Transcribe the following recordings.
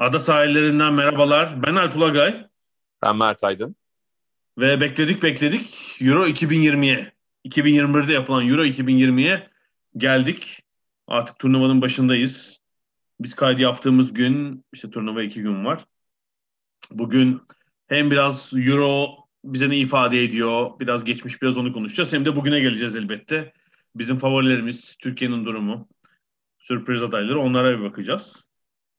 Ada sahillerinden merhabalar. Ben Alp Ulagay. Ben Mert Aydın. Ve bekledik bekledik Euro 2020'ye. 2021'de yapılan Euro 2020'ye geldik. Artık turnuvanın başındayız. Biz kaydı yaptığımız gün işte turnuva iki gün var. Bugün hem biraz Euro bize ne ifade ediyor, biraz geçmiş biraz onu konuşacağız. Hem de bugüne geleceğiz elbette. Bizim favorilerimiz, Türkiye'nin durumu, sürpriz adayları onlara bir bakacağız.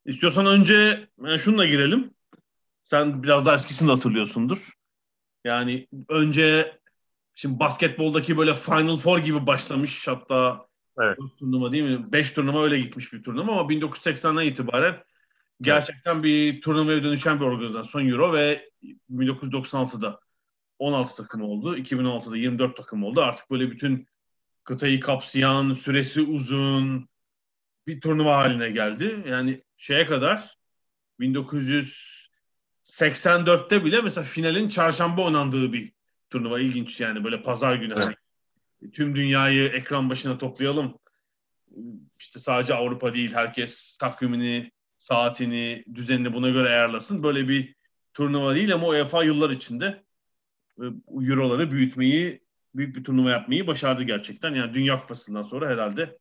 İstiyorsan önce yani şununla girelim. Sen biraz daha eskisini de hatırlıyorsundur. Yani önce şimdi basketboldaki böyle Final Four gibi başlamış hatta Evet. turnuva değil mi? 5 turnuva öyle gitmiş bir turnuva ama 1980'den itibaren gerçekten bir turnuvaya dönüşen bir organizasyon Euro ve 1996'da 16 takım oldu. 2016'da 24 takım oldu. Artık böyle bütün kıtayı kapsayan, süresi uzun bir turnuva haline geldi. Yani şeye kadar 1984'te bile mesela finalin çarşamba oynandığı bir turnuva ilginç yani böyle pazar günü hani tüm dünyayı ekran başına toplayalım. İşte sadece Avrupa değil herkes takvimini, saatini, düzenini buna göre ayarlasın. Böyle bir turnuva değil ama UEFA yıllar içinde e, Euro'ları büyütmeyi, büyük bir turnuva yapmayı başardı gerçekten. Yani Dünya Kupası'ndan sonra herhalde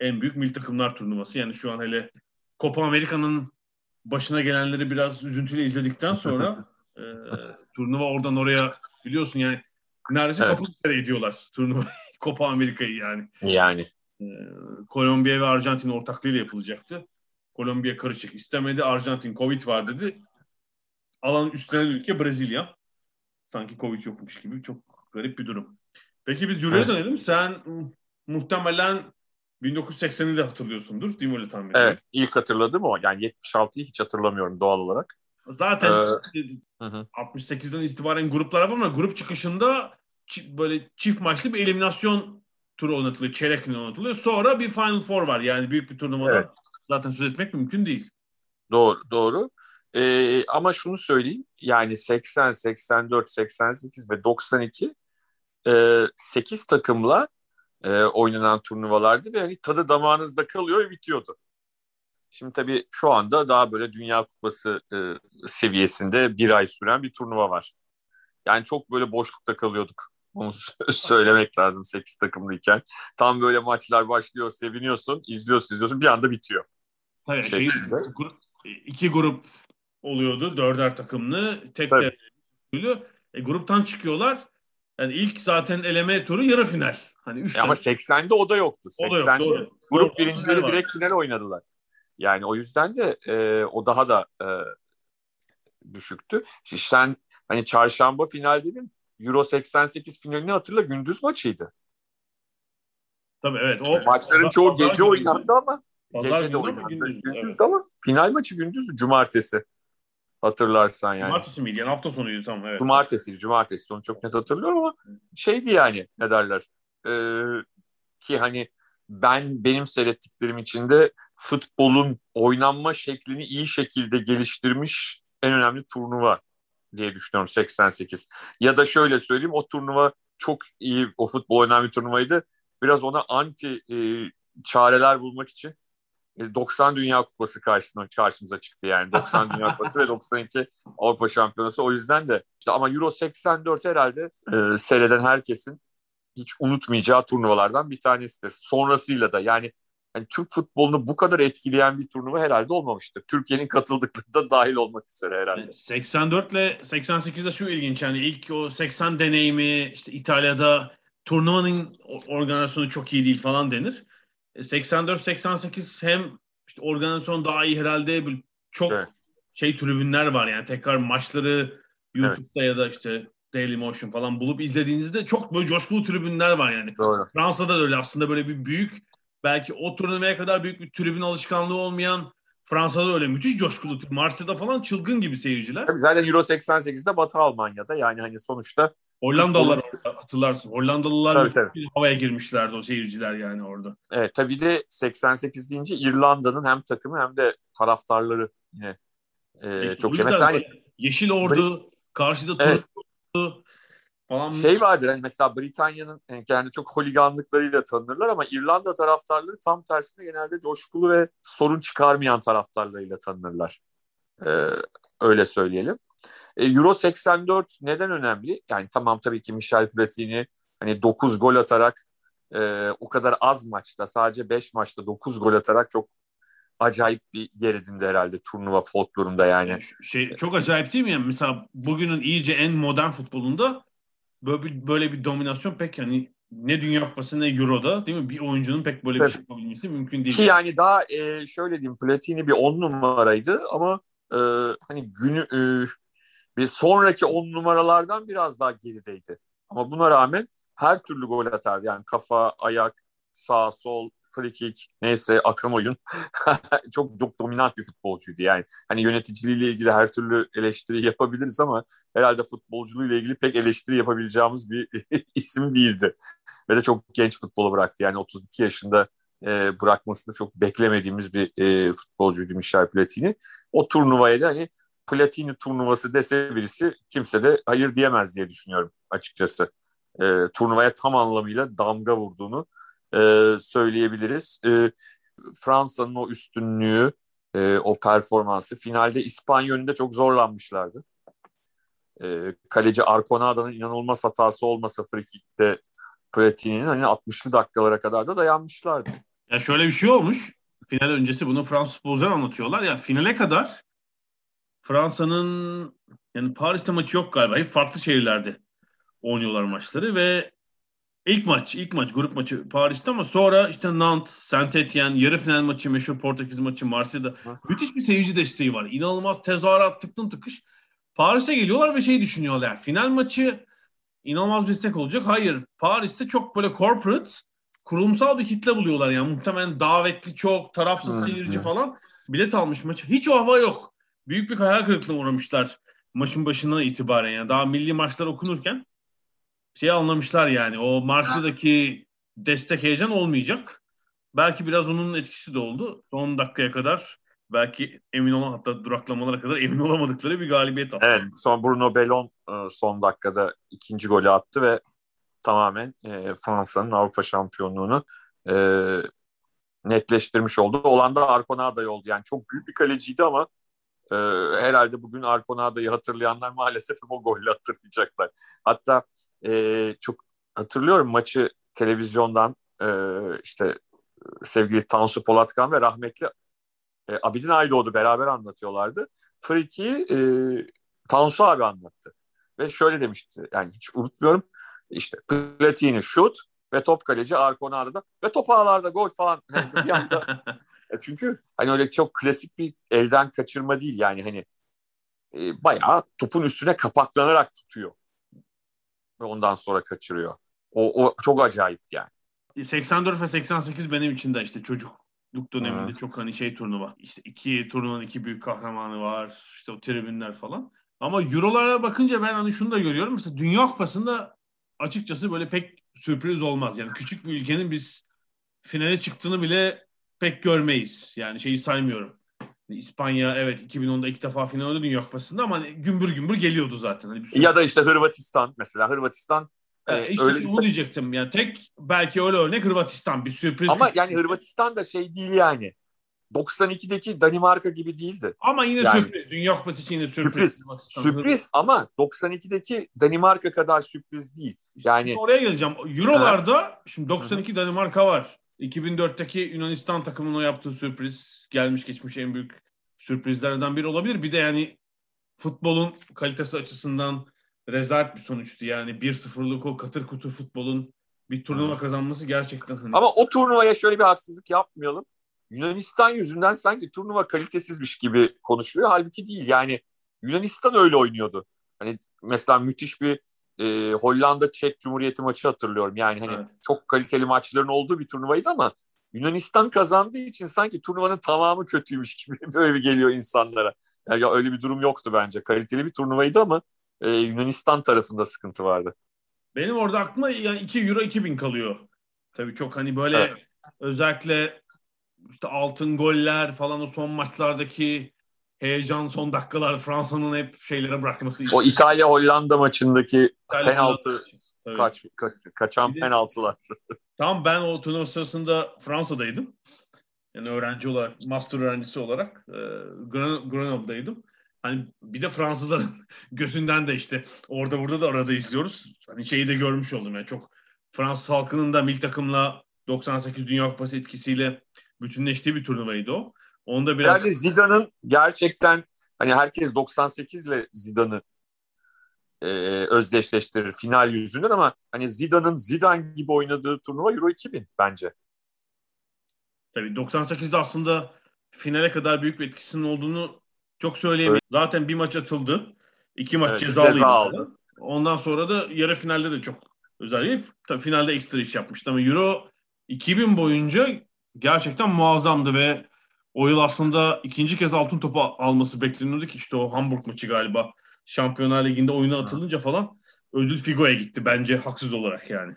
en büyük milli takımlar turnuvası. Yani şu an hele Copa Amerika'nın başına gelenleri biraz üzüntüyle izledikten sonra e, turnuva oradan oraya biliyorsun yani neredeyse Evet. kapı ediyorlar turnuva Copa Amerika'yı yani. Yani. Ee, Kolombiya ve Arjantin ortaklığıyla yapılacaktı. Kolombiya karışık istemedi. Arjantin Covid var dedi. Alan üstlenen ülke Brezilya. Sanki Covid yokmuş gibi. Çok garip bir durum. Peki biz Euro'ya Evet. dönelim. Sen muhtemelen 1980'i de hatırlıyorsundur. Değil mi öyle tahmin? Evet. ilk hatırladığım o. Yani 76'yı hiç hatırlamıyorum doğal olarak. Zaten Ee, Hı hı. 68'den itibaren gruplar var ama grup çıkışında böyle çift maçlı bir eliminasyon turu oynatılıyor. Çeyrek final oynatılıyor. Sonra bir Final Four var. Yani büyük bir turnuvada Evet. zaten söz etmek mümkün değil. Doğru. doğru. Ee, ama şunu söyleyeyim. Yani 80, 84, 88 ve 92 e, 8 takımla e, oynanan turnuvalardı ve hani tadı damağınızda kalıyor ve bitiyordu. Şimdi tabii şu anda daha böyle Dünya Kupası e, seviyesinde bir ay süren bir turnuva var. Yani çok böyle boşlukta kalıyorduk. Onu söylemek lazım 8 takımlıyken. Tam böyle maçlar başlıyor, seviniyorsun, izliyorsun, izliyorsun bir anda bitiyor. Tabii şey, grup, iki grup oluyordu. Dörder takımlı. Tek oluyor. E, gruptan çıkıyorlar. Yani ilk zaten eleme turu yarı final. Hani üç E ama tane. 80'de o da yoktu. O da yok, 80'de doğru. grup Doğru, birincileri var. direkt final oynadılar. Yani o yüzden de e, o daha da e, düşüktü. Sen hani çarşamba final dedin. Euro 88 finalini hatırla gündüz maçıydı. Tabii evet. O Maçların çoğu gece oynandı ama Pazar gece de oynandı. gündüz. Gündüz Evet. ama final maçı gündüz cumartesi. Hatırlarsan yani. Cumartesi miydi? Yani hafta sonuydu tamam evet. Cumartesiydi, cumartesi. Onu çok net hatırlıyorum ama şeydi yani ne derler. Ee, ki hani ben benim seyrettiklerim içinde futbolun oynanma şeklini iyi şekilde geliştirmiş en önemli turnuva diye düşünüyorum 88. Ya da şöyle söyleyeyim o turnuva çok iyi o futbol oynanan bir turnuvaydı. Biraz ona anti e, çareler bulmak için 90 Dünya Kupası karşısına karşımıza çıktı yani 90 Dünya Kupası ve 92 Avrupa Şampiyonası. O yüzden de işte ama Euro 84 herhalde e, seyreden herkesin hiç unutmayacağı turnuvalardan bir tanesidir. Sonrasıyla da yani, yani Türk futbolunu bu kadar etkileyen bir turnuva herhalde olmamıştır. Türkiye'nin katıldıkları da dahil olmak üzere herhalde. 84 ile 88'de şu ilginç yani ilk o 80 deneyimi işte İtalya'da turnuvanın organizasyonu çok iyi değil falan denir. E, 84-88 hem işte organizasyon daha iyi herhalde çok Evet. şey tribünler var yani tekrar maçları YouTube'da ya da işte Daily Motion falan bulup izlediğinizde çok böyle coşkulu tribünler var yani. Doğru. Fransa'da da öyle aslında böyle bir büyük belki o turnuvaya kadar büyük bir tribün alışkanlığı olmayan Fransa'da öyle müthiş coşkulu. Marsilya'da falan çılgın gibi seyirciler. Tabii zaten Euro 88'de Batı Almanya'da yani hani sonuçta Hollandalılar orada, hatırlarsın. Hollandalılar tabii, tabii. havaya girmişlerdi o seyirciler yani orada. Evet tabii de 88 deyince İrlanda'nın hem takımı hem de taraftarları yine e, İşte çok şey. Mesela hani, Yeşil Ordu, karşıda Evet. Turku falan. şey vardır hani mesela Britanya'nın yani kendi çok holiganlıklarıyla tanınırlar ama İrlanda taraftarları tam tersine genelde coşkulu ve sorun çıkarmayan taraftarlarıyla tanınırlar. Ee, öyle söyleyelim. E, Euro 84 neden önemli? Yani tamam tabii ki Michel Platini hani 9 gol atarak e, o kadar az maçta sadece 5 maçta 9 gol atarak çok acayip bir yer edindi herhalde turnuva folklorunda yani. Şey çok acayip değil mi? Yani mesela bugünün iyice en modern futbolunda böyle bir, böyle bir dominasyon pek yani ne Dünya Kupası ne Euro'da değil mi? Bir oyuncunun pek böyle bir şey yapabilmesi mümkün değil. Ki yani daha e, şöyle diyeyim Platini bir 10 numaraydı ama e, hani günü e, bir sonraki 10 numaralardan biraz daha gerideydi. Ama buna rağmen her türlü gol atardı. Yani kafa, ayak, sağ, sol, free kick neyse akan oyun çok çok dominant bir futbolcuydu yani. Hani yöneticiliğiyle ilgili her türlü eleştiri yapabiliriz ama herhalde futbolculuğuyla ilgili pek eleştiri yapabileceğimiz bir isim değildi. Ve de çok genç futbolu bıraktı. Yani 32 yaşında e, bırakmasını çok beklemediğimiz bir e, futbolcuydu Michel Platini. O turnuvaya da hani Platini turnuvası dese birisi kimse de hayır diyemez diye düşünüyorum açıkçası. E, turnuvaya tam anlamıyla damga vurduğunu e, söyleyebiliriz. E, Fransa'nın o üstünlüğü, e, o performansı finalde İspanya önünde çok zorlanmışlardı. E, kaleci Arconada'nın inanılmaz hatası olmasa free kick'te Platini'nin hani 60'lı dakikalara kadar da dayanmışlardı. Ya şöyle bir şey olmuş. Final öncesi bunu Fransız futbolcular anlatıyorlar. Ya finale kadar Fransa'nın yani Paris'te maçı yok galiba. Hep farklı şehirlerde oynuyorlar maçları ve ilk maç, ilk maç grup maçı Paris'te ama sonra işte Nantes, Saint Etienne, yarı final maçı, meşhur Portekiz maçı Marsilya'da müthiş bir seyirci desteği var. İnanılmaz tezahürat tıklım tıkış. Paris'e geliyorlar ve şey düşünüyorlar. Final maçı inanılmaz bir istek olacak. Hayır. Paris'te çok böyle corporate kurumsal bir kitle buluyorlar yani muhtemelen davetli çok tarafsız seyirci falan bilet almış maça. Hiç o hava yok. Büyük bir hayal kırıklığına uğramışlar maçın başından itibaren yani daha milli maçlar okunurken şey anlamışlar yani o Marsilya'daki destek heyecan olmayacak. Belki biraz onun etkisi de oldu. Son dakikaya kadar belki emin olan hatta duraklamalara kadar emin olamadıkları bir galibiyet aldı. Evet, son Bruno Bellon e, son dakikada ikinci golü attı ve tamamen e, Fransa'nın Avrupa şampiyonluğunu e, netleştirmiş oldu. Olan da Arconada'yı oldu. Yani çok büyük bir kaleciydi ama e, herhalde bugün Arconada'yı hatırlayanlar maalesef o golle hatırlayacaklar. Hatta e, çok hatırlıyorum maçı televizyondan e, işte sevgili Tansu Polatkan ve rahmetli e, Abidin Aydoğdu beraber anlatıyorlardı. Friki'yi e, Tansu abi anlattı. Ve şöyle demişti yani hiç unutmuyorum. İşte Platini şut ve top kaleci Arconada'da ve top ağlarda gol falan. Yani bir anda, E çünkü hani öyle çok klasik bir elden kaçırma değil yani hani e, bayağı topun üstüne kapaklanarak tutuyor. Ve ondan sonra kaçırıyor. O, o çok acayip yani. 84 ve 88 benim için de işte çocukluk döneminde Evet. çok hani şey turnuva. İşte iki turnuvanın iki büyük kahramanı var. İşte o tribünler falan. Ama Euro'lara bakınca ben hani şunu da görüyorum. Mesela Dünya Kupası'nda açıkçası böyle pek sürpriz olmaz. Yani küçük bir ülkenin biz finale çıktığını bile pek görmeyiz. Yani şeyi saymıyorum. İspanya evet 2010'da ilk defa final oynadı Dünya Kupası'nda ama hani gümbür gümbür geliyordu zaten. Hani bir sürü- Ya da işte Hırvatistan mesela Hırvatistan hani Evet, işte öyle onu diyecektim. Yani tek belki öyle örnek Hırvatistan bir sürpriz. Ama yani Hırvatistan da şey değil yani. 92'deki Danimarka gibi değildi. Ama yine Yani- sürpriz. Dünya Kupası için yine sürpriz. Sürpriz. Sürpriz ama 92'deki Danimarka kadar sürpriz değil. Yani Şimdi oraya geleceğim. Euro'larda şimdi 92 Danimarka var. 2004'teki Yunanistan takımının yaptığı sürpriz gelmiş geçmiş en büyük sürprizlerden biri olabilir. Bir de yani futbolun kalitesi açısından rezalet bir sonuçtu. Yani 1-0'lık o katır kutur futbolun bir turnuva kazanması gerçekten hani ama o turnuvaya şöyle bir haksızlık yapmayalım. Yunanistan yüzünden sanki turnuva kalitesizmiş gibi konuşuluyor. Halbuki değil. Yani Yunanistan öyle oynuyordu. Hani mesela müthiş bir e, Hollanda Çek Cumhuriyeti maçı hatırlıyorum. Yani hani evet. çok kaliteli maçların olduğu bir turnuvaydı ama Yunanistan kazandığı için sanki turnuvanın tamamı kötüymüş gibi böyle bir geliyor insanlara. Yani ya öyle bir durum yoktu bence. Kaliteli bir turnuvaydı ama e, Yunanistan tarafında sıkıntı vardı. Benim orada aklıma yani 2 Euro 2000 kalıyor. Tabii çok hani böyle evet. özellikle işte altın goller falan o son maçlardaki heyecan son dakikalar Fransa'nın hep şeylere bırakması. O İtalya Hollanda maçındaki İtalya penaltı kaç, kaç, kaçan bir penaltılar. Tam ben o turnuva sırasında Fransa'daydım. Yani öğrenci olarak, master öğrencisi olarak e, Grenoble'daydım. Hani bir de Fransızların gözünden de işte orada burada da arada izliyoruz. Hani şeyi de görmüş oldum yani çok Fransız halkının da milli takımla 98 Dünya Kupası etkisiyle bütünleştiği bir turnuvaydı o. Onda biraz... Yani Zidane'ın gerçekten hani herkes 98 ile Zidane'ı e, özdeşleştirir final yüzünden ama hani Zidane'ın Zidane gibi oynadığı turnuva Euro 2000 bence. Tabii 98'de aslında finale kadar büyük bir etkisinin olduğunu çok söyleyemem. Zaten bir maç atıldı. iki maç evet, cezalıydı. Ceza aldı. Ondan sonra da yarı finalde de çok özel Tabii finalde ekstra iş yapmıştı ama Euro 2000 boyunca gerçekten muazzamdı ve o yıl aslında ikinci kez altın topu alması bekleniyordu ki işte o Hamburg maçı galiba. Şampiyonlar Ligi'nde oyuna atılınca falan ödül Figo'ya gitti bence haksız olarak yani.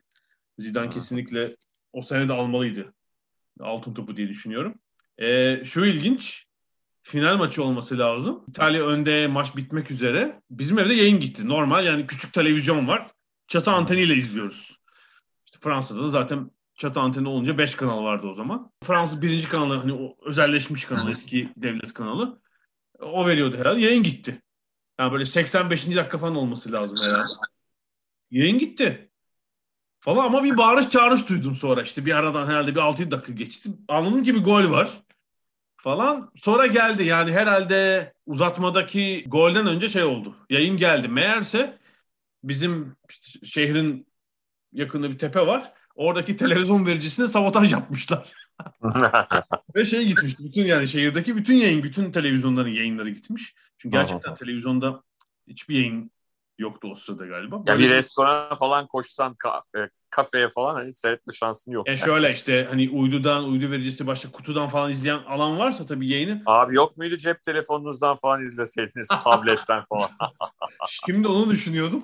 Zidane kesinlikle o sene de almalıydı altın topu diye düşünüyorum. Ee, şu ilginç final maçı olması lazım. İtalya önde maç bitmek üzere. Bizim evde yayın gitti. Normal yani küçük televizyon var. Çatı anteniyle izliyoruz. İşte Fransa'da da zaten çatı anteni olunca 5 kanal vardı o zaman. Fransız birinci kanalı hani o özelleşmiş kanalı eski devlet kanalı. O veriyordu herhalde. Yayın gitti. Yani böyle 85. dakika falan olması lazım herhalde. Yayın gitti. Falan ama bir bağırış çağırış duydum sonra işte bir aradan herhalde bir 6 dakika geçti. Anladım ki bir gol var falan. Sonra geldi yani herhalde uzatmadaki golden önce şey oldu. Yayın geldi. Meğerse bizim şehrin yakında bir tepe var. Oradaki televizyon vericisine sabotaj yapmışlar. Ve şey gitmiş. Bütün yani şehirdeki bütün yayın, bütün televizyonların yayınları gitmiş. Çünkü gerçekten televizyonda hiçbir yayın yoktu o sırada galiba. Ya bir restorana falan koşsan ka- kafeye falan hani seyretme şansın yok. E şöyle işte hani uydudan, uydu vericisi başka kutudan falan izleyen alan varsa tabii yayını. Abi yok muydu cep telefonunuzdan falan izleseydiniz tabletten falan. Şimdi onu düşünüyordum.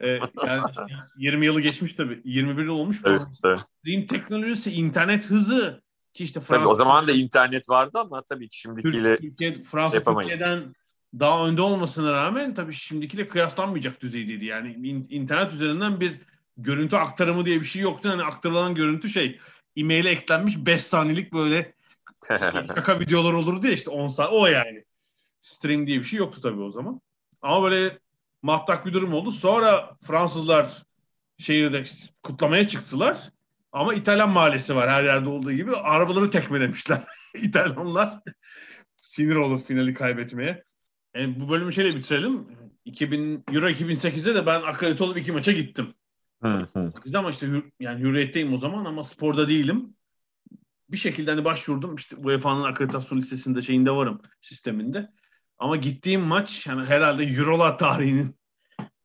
Ee, yani 20 yılı geçmiş tabii. 21 yıl olmuş. Evet, evet. teknolojisi, internet hızı ki işte Fransa, tabii o zaman da internet vardı ama tabii ki şimdikiyle Türkiye, Fransa şey Türkiye'den daha önde olmasına rağmen tabii şimdikiyle kıyaslanmayacak düzeydeydi. Yani internet üzerinden bir görüntü aktarımı diye bir şey yoktu. Hani aktarılan görüntü şey e-mail'e eklenmiş 5 saniyelik böyle şaka videolar olurdu ya işte 10 saat o yani. Stream diye bir şey yoktu tabii o zaman. Ama böyle mattak bir durum oldu. Sonra Fransızlar şehirde kutlamaya çıktılar. Ama İtalyan mahallesi var her yerde olduğu gibi. Arabaları tekmelemişler İtalyanlar. Sinir olup finali kaybetmeye. Yani e, bu bölümü şöyle bitirelim. 2000 Euro 2008'de de ben akredite olup iki maça gittim. Hı. Ama işte yani hürriyetteyim o zaman ama sporda değilim. Bir şekilde hani başvurdum. İşte UEFA'nın akreditasyon listesinde şeyinde varım sisteminde. Ama gittiğim maç yani herhalde Eurola tarihinin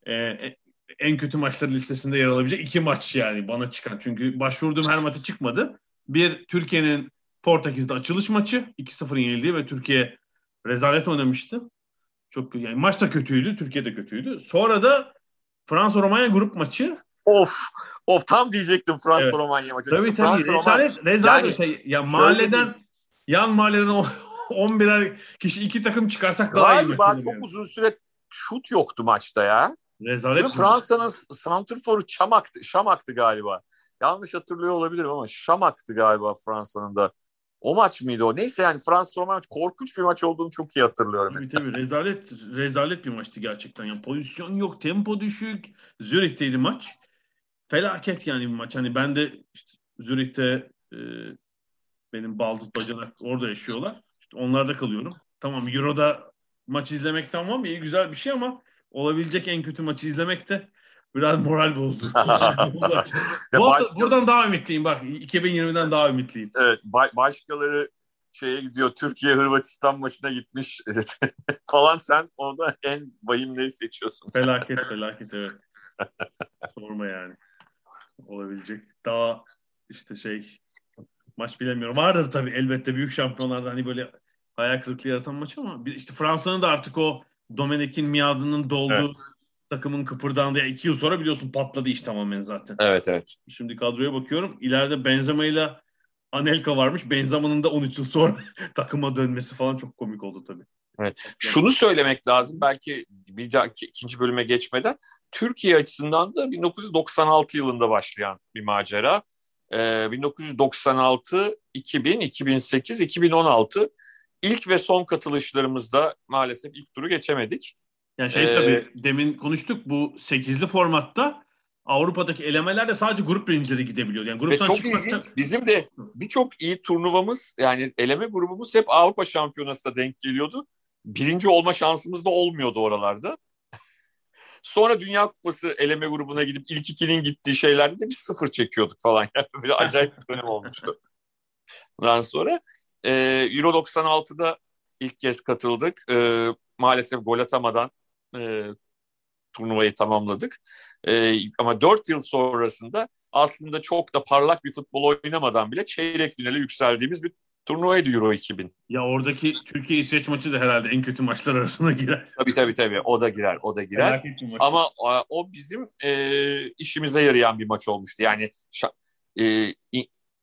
e, en kötü maçları listesinde yer alabilecek iki maç yani bana çıkan. Çünkü başvurduğum her maçı çıkmadı. Bir Türkiye'nin Portekiz'de açılış maçı 2-0 yenildiği ve Türkiye rezalet oynamıştı. Çok yani maç da kötüydü, Türkiye de kötüydü. Sonra da Fransa Romanya grup maçı. Of. Of tam diyecektim Fransa evet. Romanya maçı. Tabii tabii. Rezalet, rezalet. Yani, ya mahalleden yan mahalleden 11'er kişi iki takım çıkarsak daha Galiba iyi. Galiba çok yani. uzun süre şut yoktu maçta ya. Rezalet. Fransa'nın santrforu Şamak'tı, Şamak'tı galiba. Yanlış hatırlıyor olabilirim ama Şamak'tı galiba Fransa'nın da. O maç mıydı o? Neyse yani Fransa maç korkunç bir maç olduğunu çok iyi hatırlıyorum. Tabii tabii rezalet, rezalet bir maçtı gerçekten. Yani pozisyon yok, tempo düşük. Zürih'teydi maç. Felaket yani bir maç. Hani ben de işte Zürih'te e, benim baldız bacanak orada yaşıyorlar. İşte onlarda kalıyorum. Tamam Euro'da maç izlemek tamam iyi güzel bir şey ama olabilecek en kötü maçı izlemek de biraz moral bozdu. Bu hafta, buradan daha ümitliyim bak 2020'den daha ümitliyim. Evet başkaları şeye gidiyor Türkiye Hırvatistan maçına gitmiş falan sen orada en vahimleri seçiyorsun. Felaket felaket evet. Sorma yani. Olabilecek. Daha işte şey maç bilemiyorum. Vardır tabii elbette büyük şampiyonlarda hani böyle hayal kırıklığı yaratan maç ama işte Fransa'nın da artık o Domenek'in miadının dolduğu evet. takımın kıpırdandığı iki yıl sonra biliyorsun patladı iş tamamen zaten. Evet evet. Şimdi kadroya bakıyorum. İleride Benzema ile Anelka varmış. Benzema'nın da 13 yıl sonra takıma dönmesi falan çok komik oldu tabii. Evet. Şunu söylemek lazım belki bir dahaki ikinci bölüme geçmeden Türkiye açısından da 1996 yılında başlayan bir macera. Ee, 1996, 2000, 2008, 2016 ilk ve son katılışlarımızda maalesef ilk turu geçemedik. Yani şey ee, tabii demin konuştuk bu 8'li formatta Avrupa'daki elemeler de sadece grup birincileri gidebiliyor. Yani gruptan çok çıkmakta... ilginç. Bizim de birçok iyi turnuvamız yani eleme grubumuz hep Avrupa Şampiyonası'na denk geliyordu. Birinci olma şansımız da olmuyordu oralarda. Sonra Dünya Kupası eleme grubuna gidip ilk ikinin gittiği şeylerde de bir sıfır çekiyorduk falan. Yani böyle acayip bir dönem olmuştu. Ondan sonra e, Euro 96'da ilk kez katıldık. E, maalesef gol atamadan e, turnuvayı tamamladık. E, ama 4 yıl sonrasında aslında çok da parlak bir futbol oynamadan bile çeyrek finale yükseldiğimiz bir turnuvaydı Euro 2000. Ya oradaki Türkiye-İsveç maçı da herhalde en kötü maçlar arasına girer. Tabii tabii tabii. O da girer. O da girer. Ama o bizim e, işimize yarayan bir maç olmuştu. Yani e,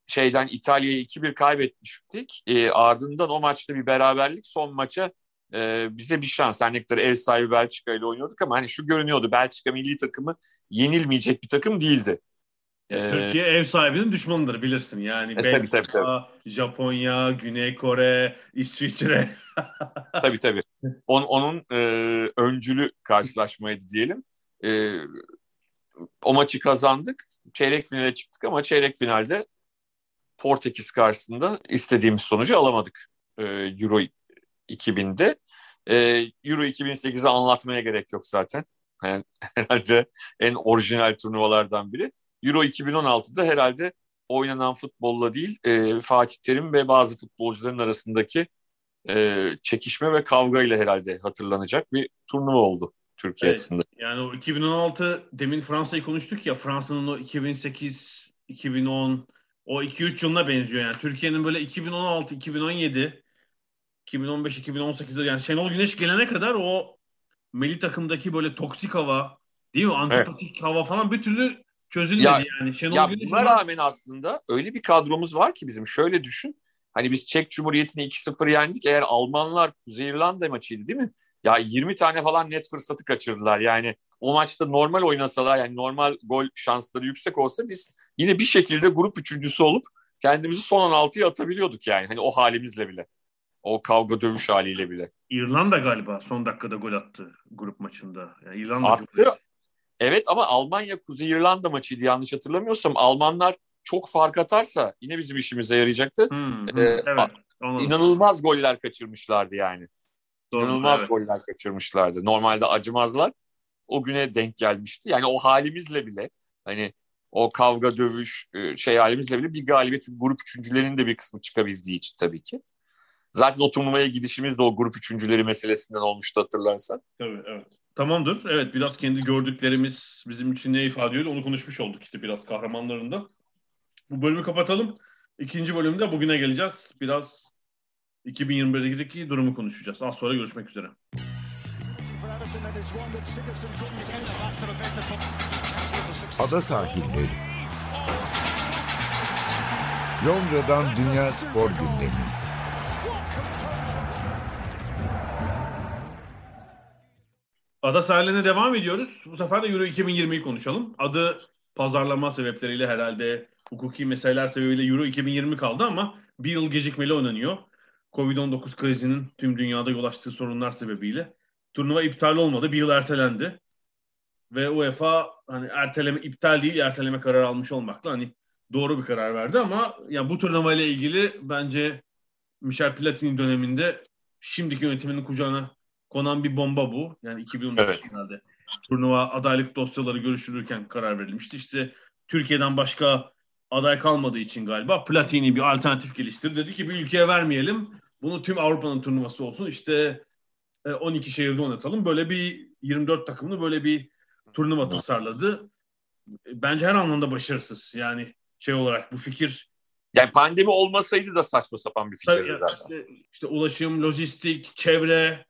şeyden İtalya'yı 2-1 kaybetmiştik. E, ardından o maçta bir beraberlik son maça e, bize bir şans. Her ne kadar ev sahibi Belçika ile oynuyorduk ama hani şu görünüyordu Belçika milli takımı yenilmeyecek bir takım değildi. Ee, Türkiye ev sahibinin düşmanıdır bilirsin. Yani e, tabii, tabii, tabii. Japonya, Güney Kore, İsviçre. tabii tabii. On, onun e, öncülü karşılaşmaydı diyelim. E, o maçı kazandık. Çeyrek finale çıktık ama çeyrek finalde Portekiz karşısında istediğimiz sonucu alamadık e, Euro 2000'de. E, Euro 2008'i anlatmaya gerek yok zaten. Yani herhalde en orijinal turnuvalardan biri. Euro 2016'da herhalde oynanan futbolla değil e, Fatih Terim ve bazı futbolcuların arasındaki e, çekişme ve kavga ile herhalde hatırlanacak bir turnuva oldu Türkiye evet, açısından. Yani o 2016 demin Fransa'yı konuştuk ya Fransa'nın o 2008 2010 o 2-3 yılına benziyor yani. Türkiye'nin böyle 2016 2017 2015 2018'de yani Şenol Güneş gelene kadar o milli takımdaki böyle toksik hava değil mi? Antipatik evet. hava falan bir türlü çözülmedi ya, yani. Şenol ya Güneş buna rağmen aslında öyle bir kadromuz var ki bizim şöyle düşün. Hani biz Çek Cumhuriyeti'ni 2-0 yendik. Eğer Almanlar Kuzey İrlanda maçıydı değil mi? Ya 20 tane falan net fırsatı kaçırdılar. Yani o maçta normal oynasalar yani normal gol şansları yüksek olsa biz yine bir şekilde grup üçüncüsü olup kendimizi son 16'ya atabiliyorduk yani. Hani o halimizle bile. O kavga dövüş haliyle bile. İrlanda galiba son dakikada gol attı grup maçında. Yani İrlanda attı. Evet ama Almanya Kuzey İrlanda maçıydı yanlış hatırlamıyorsam. Almanlar çok fark atarsa yine bizim işimize yarayacaktı. Hmm, hmm, ee, evet, inanılmaz goller kaçırmışlardı yani. Doğru, İnanılmaz evet. goller kaçırmışlardı. Normalde acımazlar. O güne denk gelmişti. Yani o halimizle bile hani o kavga dövüş e, şey halimizle bile bir galibiyet grup üçüncülerinin de bir kısmı çıkabildiği için tabii ki. Zaten o turnuvaya gidişimiz de o grup üçüncüleri meselesinden olmuştu hatırlarsan. Tabii evet. Tamamdır. Evet biraz kendi gördüklerimiz bizim için ne ifade ediyor onu konuşmuş olduk işte biraz kahramanlarında. Bu bölümü kapatalım. İkinci bölümde bugüne geleceğiz. Biraz 2021'deki durumu konuşacağız. Az sonra görüşmek üzere. Ada sahilleri. Londra'dan Dünya Spor Gündemi. Ada sahiline devam ediyoruz. Bu sefer de Euro 2020'yi konuşalım. Adı pazarlama sebepleriyle herhalde hukuki meseleler sebebiyle Euro 2020 kaldı ama bir yıl gecikmeli oynanıyor. Covid-19 krizinin tüm dünyada yol açtığı sorunlar sebebiyle. Turnuva iptal olmadı. Bir yıl ertelendi. Ve UEFA hani erteleme iptal değil erteleme kararı almış olmakla hani doğru bir karar verdi ama yani bu turnuva ile ilgili bence Michel Platini döneminde şimdiki yönetiminin kucağına konan bir bomba bu. Yani 2013 evet. turnuva adaylık dosyaları görüşülürken karar verilmişti. İşte Türkiye'den başka aday kalmadığı için galiba Platini bir alternatif geliştirdi. Dedi ki bir ülkeye vermeyelim. Bunu tüm Avrupa'nın turnuvası olsun. İşte 12 e, şehirde oynatalım. Böyle bir 24 takımlı böyle bir turnuva tasarladı. Bence her anlamda başarısız. Yani şey olarak bu fikir yani pandemi olmasaydı da saçma sapan bir fikirdi zaten. Işte, işte ulaşım, lojistik, çevre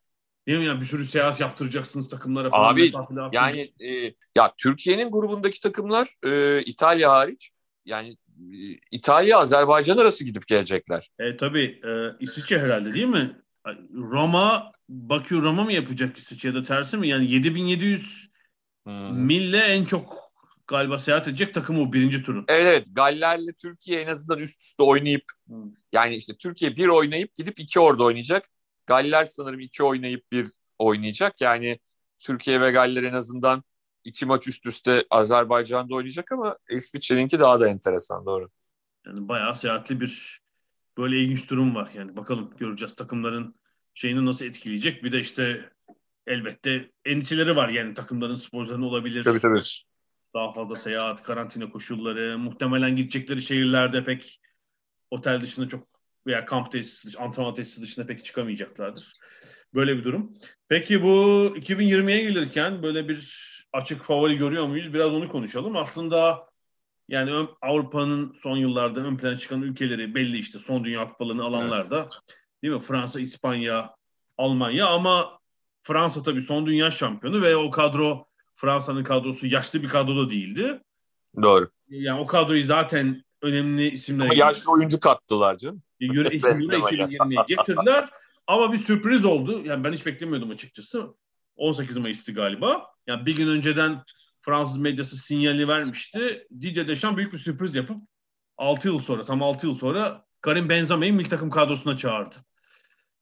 değil mi? Yani bir sürü seyahat yaptıracaksınız takımlara falan. Abi yani e, ya Türkiye'nin grubundaki takımlar e, İtalya hariç yani e, İtalya Azerbaycan arası gidip gelecekler. E tabii e, İsviçre herhalde değil mi? Roma, Bakü Roma mı yapacak İsviçre ya da tersi mi? Yani 7700 hmm. mille en çok galiba seyahat edecek takım o birinci turun. Evet Galler'le Türkiye en azından üst üste oynayıp hmm. yani işte Türkiye bir oynayıp gidip iki orada oynayacak. Galler sanırım iki oynayıp bir oynayacak. Yani Türkiye ve Galler en azından iki maç üst üste Azerbaycan'da oynayacak ama İsviçre'ninki daha da enteresan doğru. Yani bayağı seyahatli bir böyle ilginç durum var. Yani bakalım göreceğiz takımların şeyini nasıl etkileyecek. Bir de işte elbette endişeleri var yani takımların sporcuların olabilir. Tabii tabii. Daha fazla seyahat, karantina koşulları, muhtemelen gidecekleri şehirlerde pek otel dışında çok veya kamp tesisi, antrenman tesisi dışında pek çıkamayacaklardır. Böyle bir durum. Peki bu 2020'ye gelirken böyle bir açık favori görüyor muyuz? Biraz onu konuşalım. Aslında yani Avrupa'nın son yıllarda ön plana çıkan ülkeleri belli işte son dünya kupalarını alanlarda. Evet. Değil mi? Fransa, İspanya, Almanya ama Fransa tabii son dünya şampiyonu ve o kadro Fransa'nın kadrosu yaşlı bir kadro da değildi. Doğru. Yani o kadroyu zaten önemli isimler. Ama yaşlı oyuncu kattılar canım. İsimleri 2020'ye getirdiler. Ama bir sürpriz oldu. Yani ben hiç beklemiyordum açıkçası. 18 Mayıs'tı galiba. Yani bir gün önceden Fransız medyası sinyali vermişti. Didier Deschamps büyük bir sürpriz yapıp 6 yıl sonra, tam 6 yıl sonra Karim Benzema'yı milli takım kadrosuna çağırdı.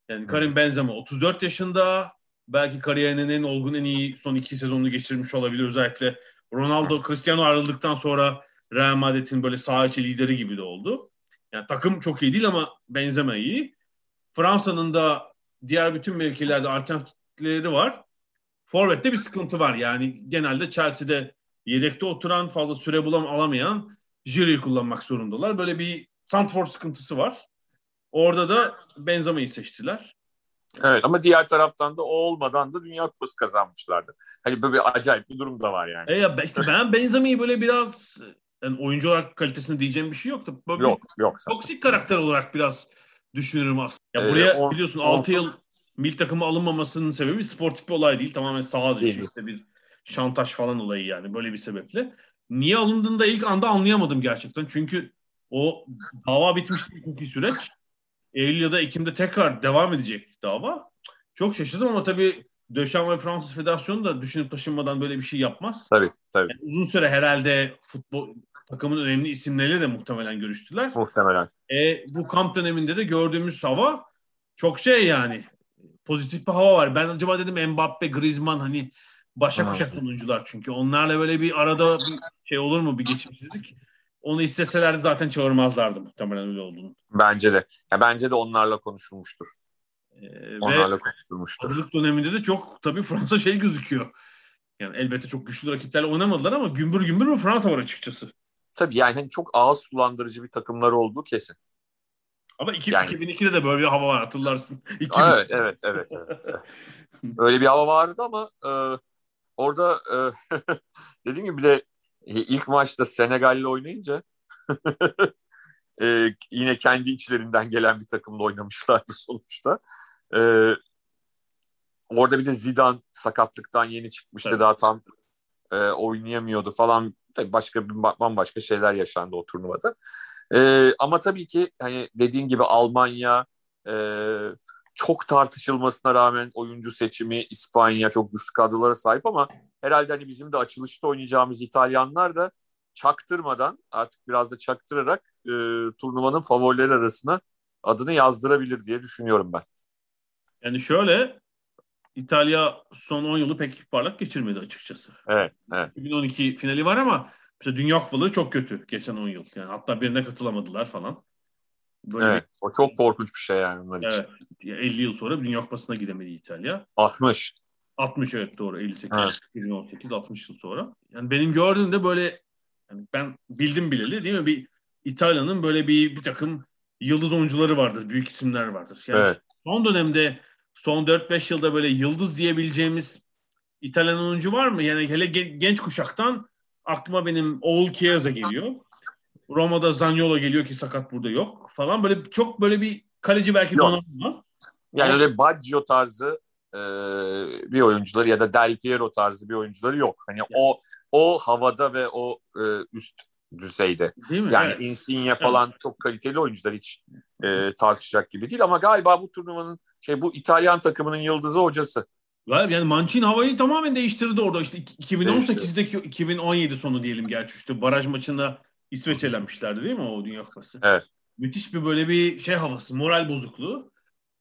Yani Karim Benzema 34 yaşında. Belki kariyerinin en olgun, en iyi son iki sezonunu geçirmiş olabilir. Özellikle Ronaldo, Cristiano ayrıldıktan sonra Real Madrid'in böyle saha içi lideri gibi de oldu. Yani takım çok iyi değil ama Benzema iyi. Fransa'nın da diğer bütün mevkilerde alternatifleri var. Forvet'te bir sıkıntı var. Yani genelde Chelsea'de yedekte oturan fazla süre bulam alamayan Jiro'yu kullanmak zorundalar. Böyle bir Santfor sıkıntısı var. Orada da Benzema'yı seçtiler. Evet ama diğer taraftan da o olmadan da Dünya Kupası kazanmışlardı. Hani böyle bir acayip bir durum da var yani. E ya işte ben Benzema'yı böyle biraz yani oyuncu olarak kalitesini diyeceğim bir şey yoktu. Böyle yok yok. Toksik karakter olarak biraz düşünürüm aslında. Ya ee, buraya on, biliyorsun 6 yıl mil takımı alınmamasının sebebi sportif bir olay değil. Tamamen saha dışı işte bir şantaj falan olayı yani böyle bir sebeple. Niye alındığını da ilk anda anlayamadım gerçekten. Çünkü o dava bitmişti hukuki süreç. Eylül ya da Ekim'de tekrar devam edecek dava. Çok şaşırdım ama tabii Döşen ve Fransız Federasyonu da düşünüp taşınmadan böyle bir şey yapmaz. Tabii tabii. Yani uzun süre herhalde futbol takımın önemli isimleriyle de muhtemelen görüştüler. Muhtemelen. E, bu kamp döneminde de gördüğümüz hava çok şey yani pozitif bir hava var. Ben acaba dedim Mbappe, Griezmann hani başa kuşak oyuncular çünkü. Onlarla böyle bir arada bir şey olur mu bir geçimsizlik? Onu isteselerdi zaten çağırmazlardı muhtemelen öyle olduğunu. Bence de. Ya bence de onlarla konuşulmuştur. Ee, onlarla konuşulmuştur. Hazırlık döneminde de çok tabii Fransa şey gözüküyor. Yani elbette çok güçlü rakiplerle oynamadılar ama gümbür gümbür bir Fransa var açıkçası. Tabii yani hani çok ağız sulandırıcı bir takımları olduğu kesin. Ama 2000, yani... 2002'de de böyle bir hava var hatırlarsın. 2000. Evet, evet, evet. evet. Öyle bir hava vardı ama e, orada e, dediğim gibi bir de ilk maçta Senegal'le oynayınca e, yine kendi içlerinden gelen bir takımla oynamışlardı sonuçta. E, orada bir de Zidane sakatlıktan yeni çıkmıştı. Evet. Daha tam e, oynayamıyordu falan. Tabii başka bir bambaşka şeyler yaşandı o turnuvada. E, ama tabii ki hani dediğin gibi Almanya e, çok tartışılmasına rağmen oyuncu seçimi İspanya çok güçlü kadrolara sahip ama herhalde hani bizim de açılışta oynayacağımız İtalyanlar da çaktırmadan artık biraz da çaktırarak e, turnuvanın favorileri arasına adını yazdırabilir diye düşünüyorum ben. Yani şöyle İtalya son 10 yılı pek parlak geçirmedi açıkçası. Evet, evet. 2012 finali var ama işte Dünya Kupaları çok kötü geçen 10 yıl. Yani hatta birine katılamadılar falan. Böyle evet, bir, o çok korkunç bir şey yani onlar için. Evet, 50 yıl sonra Dünya Kupası'na gidemedi İtalya. 60. 60 evet doğru 58, evet. 2018, 60 yıl sonra. Yani benim gördüğümde böyle yani ben bildim bileli değil mi bir İtalya'nın böyle bir bir takım yıldız oyuncuları vardır, büyük isimler vardır. Yani Evet. son dönemde son 4-5 yılda böyle yıldız diyebileceğimiz İtalyan oyuncu var mı? Yani hele ge- genç kuşaktan aklıma benim oğul Chiesa geliyor. Roma'da Zaniolo geliyor ki sakat burada yok falan. Böyle çok böyle bir kaleci belki donanımı. Yani öyle Baggio tarzı e, bir oyuncuları ya da Del Piero tarzı bir oyuncuları yok. Hani o o havada ve o e, üst düzeyde. Değil mi? Yani Evet. Insigne falan çok kaliteli oyuncular hiç e, tartışacak gibi değil ama galiba bu turnuvanın şey bu İtalyan takımının yıldızı hocası. Yani Mancini havayı tamamen değiştirdi orada. İşte 2018'deki 2017 sonu diyelim gerçi işte baraj maçında İsveç elenmişlerdi değil mi o Dünya Kupası? Evet. Müthiş bir böyle bir şey havası, moral bozukluğu.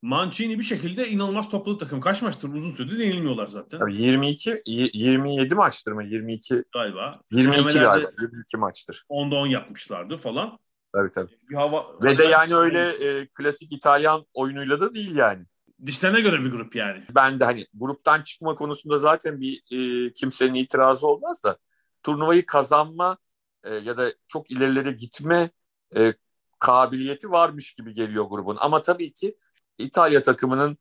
Mancini bir şekilde inanılmaz topladı takım. Kaç maçtır uzun süredir yenilmiyorlar zaten Tabii 22 y- 27 maçtır mı? 22 galiba. 22 Denemelerde galiba. 22 maçtır. 10'da 10 yapmışlardı falan. Tabii tabii. Bir hava Ve de yani öyle e, klasik İtalyan oyunuyla da değil yani. dişlerine göre bir grup yani. Ben de hani gruptan çıkma konusunda zaten bir e, kimsenin itirazı olmaz da turnuvayı kazanma e, ya da çok ilerilere gitme e, kabiliyeti varmış gibi geliyor grubun. Ama tabii ki İtalya takımının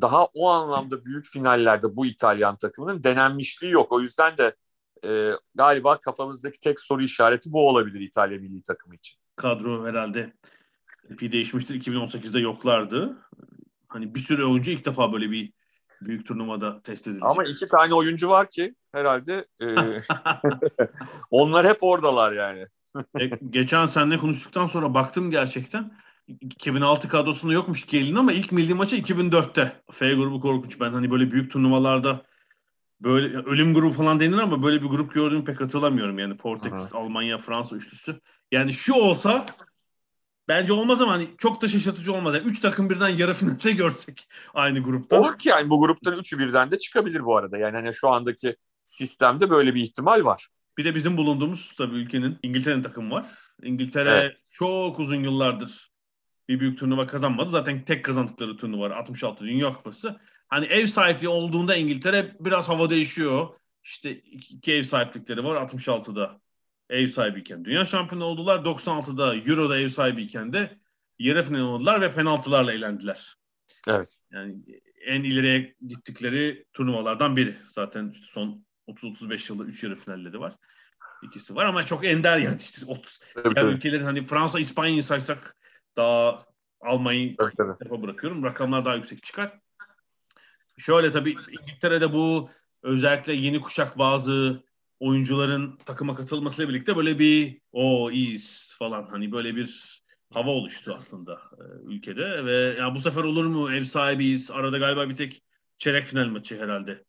daha o anlamda büyük finallerde bu İtalyan takımının denenmişliği yok. O yüzden de e, galiba kafamızdaki tek soru işareti bu olabilir İtalya milli takımı için. Kadro herhalde bir değişmiştir. 2018'de yoklardı. Hani bir sürü oyuncu ilk defa böyle bir büyük turnuvada test edilecek. Ama iki tane oyuncu var ki herhalde e, onlar hep oradalar yani. E, geçen seninle konuştuktan sonra baktım gerçekten 2006 kadrosunda yokmuş Kiel'in ama ilk milli maçı 2004'te. F grubu korkunç. Ben hani böyle büyük turnuvalarda böyle ölüm grubu falan denir ama böyle bir grup gördüğümü pek hatırlamıyorum. Yani Portekiz, Almanya, Fransa üçlüsü. Yani şu olsa bence olmaz ama hani çok da şaşırtıcı olmaz. Yani üç takım birden yarı finalde görsek aynı grupta. Olur ki yani bu gruptan üçü birden de çıkabilir bu arada. Yani hani şu andaki sistemde böyle bir ihtimal var. Bir de bizim bulunduğumuz tabii ülkenin İngiltere'nin takımı var. İngiltere Evet. çok uzun yıllardır bir büyük turnuva kazanmadı. Zaten tek kazandıkları turnuva var 66 Dünya Kupası. Hani ev sahipliği olduğunda İngiltere biraz hava değişiyor. İşte iki ev sahiplikleri var 66'da ev sahibiyken dünya şampiyonu oldular. 96'da Euro'da ev sahibiyken de yarı final oldular ve penaltılarla elendiler. Evet. Yani en ileriye gittikleri turnuvalardan biri. Zaten işte son 30-35 yılda 3 yarı finalleri var. İkisi var ama çok ender yani işte 30. Tabii, Diğer ülkelerin hani Fransa, İspanya'yı saysak daha Almanya'yı Evet, bırakıyorum. Rakamlar daha yüksek çıkar. Şöyle tabii İngiltere'de bu özellikle yeni kuşak bazı oyuncuların takıma katılmasıyla birlikte böyle bir o iyiyiz falan hani böyle bir hava oluştu aslında e, ülkede ve ya bu sefer olur mu ev sahibiyiz arada galiba bir tek çeyrek final maçı herhalde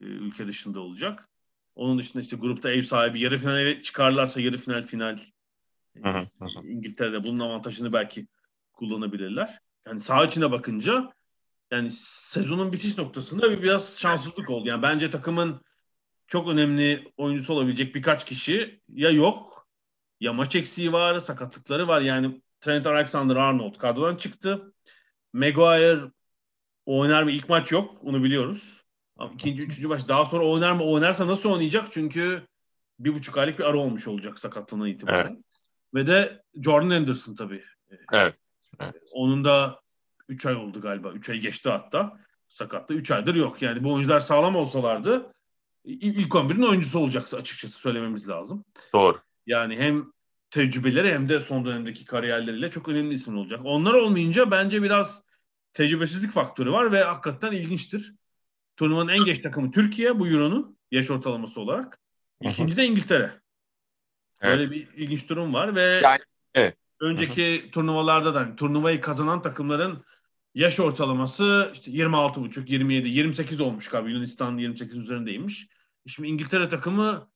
e, ülke dışında olacak. Onun dışında işte grupta ev sahibi yarı finale çıkarlarsa yarı final final Hı hı. İngiltere'de bunun avantajını belki kullanabilirler. Yani saha içine bakınca yani sezonun bitiş noktasında bir biraz şanssızlık oldu. Yani bence takımın çok önemli oyuncusu olabilecek birkaç kişi ya yok ya maç eksiği var, sakatlıkları var. Yani Trent Alexander-Arnold kadrodan çıktı. Maguire oynar mı? İlk maç yok. Onu biliyoruz. Ama ikinci, üçüncü maç daha sonra oynar mı? Oynarsa nasıl oynayacak? Çünkü bir buçuk aylık bir ara olmuş olacak sakatlığına itibaren. Ve de Jordan Anderson tabii. Evet. Onun da 3 ay oldu galiba. 3 ay geçti hatta. Sakatlı 3 aydır yok. Yani bu oyuncular sağlam olsalardı il- ilk 11'in oyuncusu olacaktı açıkçası söylememiz lazım. Doğru. Yani hem tecrübeleri hem de son dönemdeki kariyerleriyle çok önemli isim olacak. Onlar olmayınca bence biraz tecrübesizlik faktörü var ve hakikaten ilginçtir. Turnuvanın en geç takımı Türkiye bu Euro'nun yaş ortalaması olarak. İkinci de İngiltere. Evet. Böyle bir ilginç durum var ve Yani, evet. önceki turnuvalarda da turnuvayı kazanan takımların yaş ortalaması işte 26,5, 27, 28 olmuş galiba. Yunanistan 28 üzerindeymiş. Şimdi İngiltere takımı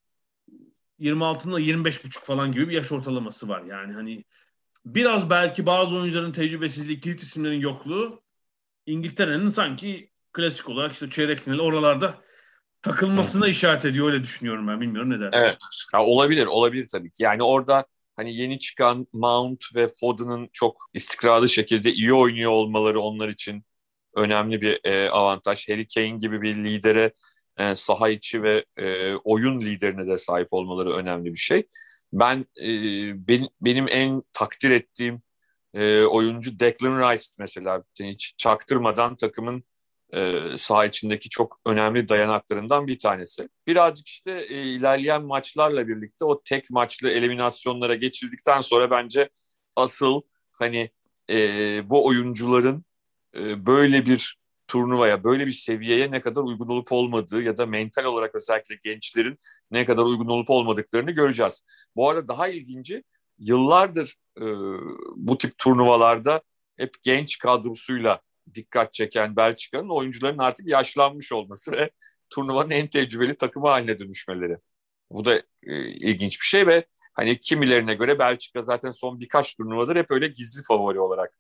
26'nın 25,5 falan gibi bir yaş ortalaması var. Yani hani biraz belki bazı oyuncuların tecrübesizliği, kilit isimlerin yokluğu İngiltere'nin sanki klasik olarak işte çeyrek final oralarda takılmasına işaret ediyor öyle düşünüyorum ben. Bilmiyorum ne dersin? Evet. Ya olabilir, olabilir tabii ki. Yani orada hani yeni çıkan Mount ve Foden'ın çok istikrarlı şekilde iyi oynuyor olmaları onlar için önemli bir e, avantaj. Harry Kane gibi bir lidere e, saha içi ve e, oyun liderine de sahip olmaları önemli bir şey. Ben e, benim, benim en takdir ettiğim e, oyuncu Declan Rice mesela hiç çaktırmadan takımın e, saha içindeki çok önemli dayanaklarından bir tanesi. Birazcık işte e, ilerleyen maçlarla birlikte o tek maçlı eliminasyonlara geçildikten sonra bence asıl hani e, bu oyuncuların e, böyle bir turnuvaya, böyle bir seviyeye ne kadar uygun olup olmadığı ya da mental olarak özellikle gençlerin ne kadar uygun olup olmadıklarını göreceğiz. Bu arada daha ilginci yıllardır e, bu tip turnuvalarda hep genç kadrosuyla dikkat çeken Belçika'nın oyuncuların artık yaşlanmış olması ve turnuvanın en tecrübeli takımı haline dönüşmeleri. Bu da e, ilginç bir şey ve hani kimilerine göre Belçika zaten son birkaç turnuvadır hep öyle gizli favori olarak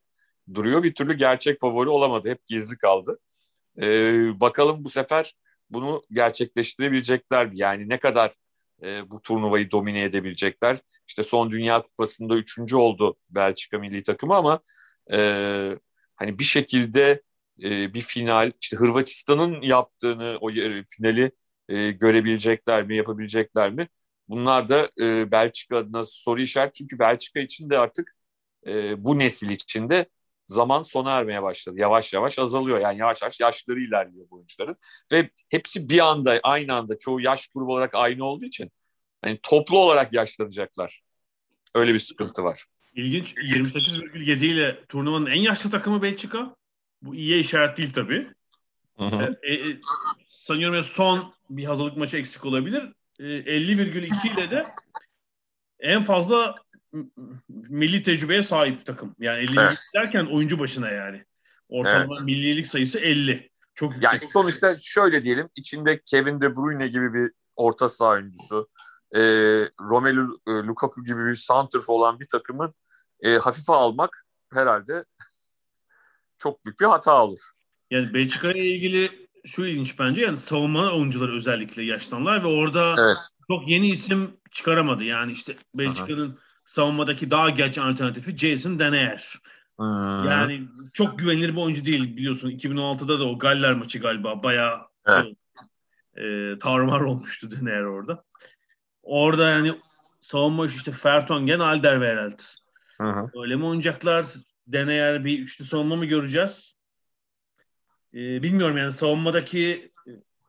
duruyor. Bir türlü gerçek favori olamadı. Hep gizli kaldı. Ee, bakalım bu sefer bunu gerçekleştirebilecekler mi? Yani ne kadar e, bu turnuvayı domine edebilecekler? İşte son Dünya Kupası'nda üçüncü oldu Belçika milli takımı ama e, hani bir şekilde e, bir final, işte Hırvatistan'ın yaptığını o finali e, görebilecekler mi, yapabilecekler mi? Bunlar da e, Belçika adına soru işaret. Çünkü Belçika için de artık e, bu nesil içinde zaman sona ermeye başladı. Yavaş yavaş azalıyor. Yani yavaş yavaş yaşları ilerliyor bu oyuncuların. Ve hepsi bir anda aynı anda çoğu yaş grubu olarak aynı olduğu için hani toplu olarak yaşlanacaklar. Öyle bir sıkıntı var. İlginç. 28,7 ile turnuvanın en yaşlı takımı Belçika. Bu iyiye işaret değil tabii. Hı hı. E, e, sanıyorum son bir hazırlık maçı eksik olabilir. E, 50,2 ile de en fazla milli tecrübeye sahip takım. Yani 50 evet. derken oyuncu başına yani. Ortalama evet. millilik sayısı 50. Çok yüksek. Yani sonuçta şöyle diyelim içinde Kevin De Bruyne gibi bir orta saha oyuncusu, e, Romelu e, Lukaku gibi bir santrf olan bir takımın e, hafife almak herhalde çok büyük bir hata olur. Yani Belçika ile ilgili şu ilginç bence yani savunma oyuncuları özellikle yaşlanlar ve orada evet. çok yeni isim çıkaramadı. Yani işte Belçika'nın savunmadaki daha geç alternatifi Jason Denayer. Hmm. Yani çok güvenilir bir oyuncu değil biliyorsun. 2016'da da o Galler maçı galiba bayağı evet. e, tarumar olmuştu Denayer orada. Orada yani savunma işte Fertongen, Alderweireld. Hı Öyle mi oynayacaklar? Deneyer bir üçlü savunma mı göreceğiz? Ee, bilmiyorum yani savunmadaki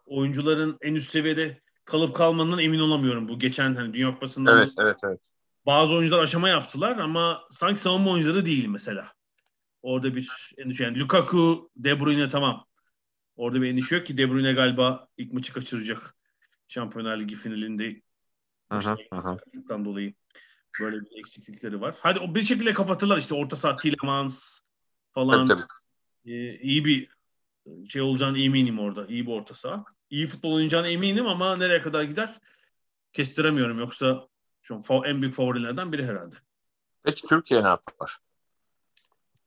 oyuncuların en üst seviyede kalıp kalmanından emin olamıyorum. Bu geçen hani Dünya Kupası'nda evet, evet, evet. bazı oyuncular aşama yaptılar ama sanki savunma oyuncuları değil mesela. Orada bir endişe. Yani Lukaku, De Bruyne tamam. Orada bir endişe yok ki De Bruyne galiba ilk maçı kaçıracak. Şampiyonlar Ligi finalinde Aha, aha. dolayı böyle bir eksiklikleri var. Hadi o bir şekilde kapatırlar işte orta saha Tielemans falan. Tabii, tabii. Ee, iyi bir şey olacağını eminim orada. İyi bir orta saha. İyi futbol oynayacağına eminim ama nereye kadar gider kestiremiyorum. Yoksa şu an en büyük favorilerden biri herhalde. Peki Türkiye ne yapar?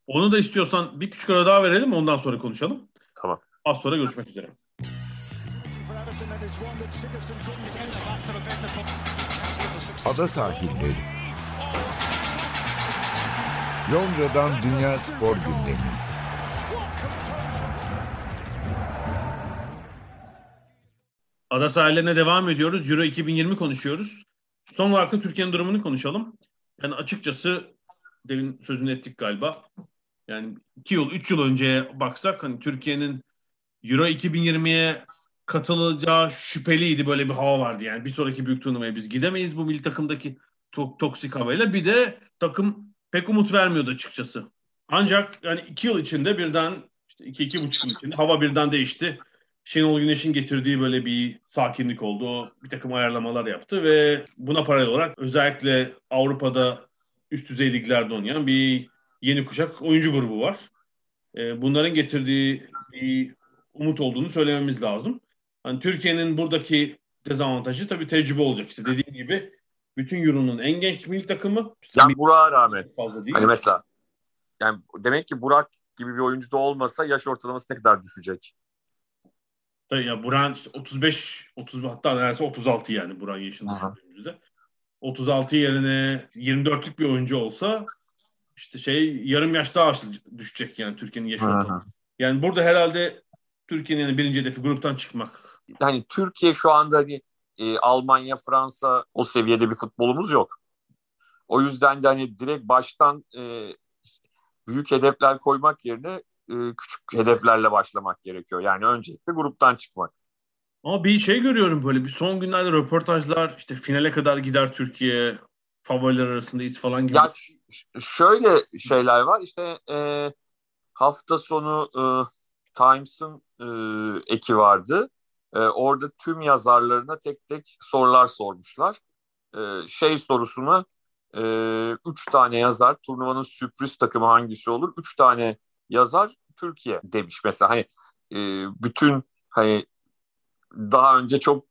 Onu da istiyorsan bir küçük ara daha verelim ondan sonra konuşalım. Tamam. Az sonra görüşmek üzere. Ada sahilleri. Londra'dan Dünya Spor Gündemi. Ada sahillerine devam ediyoruz. Euro 2020 konuşuyoruz. Son olarak da Türkiye'nin durumunu konuşalım. Yani açıkçası demin sözünü ettik galiba. Yani iki yıl, üç yıl önceye baksak hani Türkiye'nin Euro 2020'ye katılacağı şüpheliydi. Böyle bir hava vardı yani. Bir sonraki büyük turnuvaya biz gidemeyiz bu milli takımdaki to- toksik havayla. Bir de takım pek umut vermiyordu açıkçası. Ancak yani iki yıl içinde birden işte iki, iki buçuk yıl içinde hava birden değişti. Şenol Güneş'in getirdiği böyle bir sakinlik oldu. O bir takım ayarlamalar yaptı ve buna paralel olarak özellikle Avrupa'da üst düzey liglerde oynayan bir yeni kuşak oyuncu grubu var. Ee, bunların getirdiği bir umut olduğunu söylememiz lazım. Hani Türkiye'nin buradaki dezavantajı tabii tecrübe olacak. İşte dediğim gibi bütün Euro'nun en genç milli takımı. Yani Burak'a rağmen. Fazla değil. Hani mesela yani demek ki Burak gibi bir oyuncu da olmasa yaş ortalaması ne kadar düşecek? Tabii ya Burak 35 30 hatta neredeyse 36 yani Burak yaşında düşündüğümüzde. 36 yerine 24'lük bir oyuncu olsa işte şey yarım yaş daha düşecek yani Türkiye'nin yaş ortalaması. Yani burada herhalde Türkiye'nin birinci hedefi gruptan çıkmak. Yani Türkiye şu anda hani e, Almanya, Fransa o seviyede bir futbolumuz yok. O yüzden de hani direkt baştan e, büyük hedefler koymak yerine e, küçük hedeflerle başlamak gerekiyor. Yani öncelikle gruptan çıkmak. Ama bir şey görüyorum böyle bir son günlerde röportajlar işte finale kadar gider Türkiye favoriler arasındayız falan gibi. Ya şöyle şeyler var işte e, hafta sonu e, Times'ın e, eki vardı. E, orada tüm yazarlarına tek tek sorular sormuşlar. E, şey sorusunu e, üç tane yazar turnuvanın sürpriz takımı hangisi olur? Üç tane yazar Türkiye demiş mesela. Hani e, bütün hani daha önce çok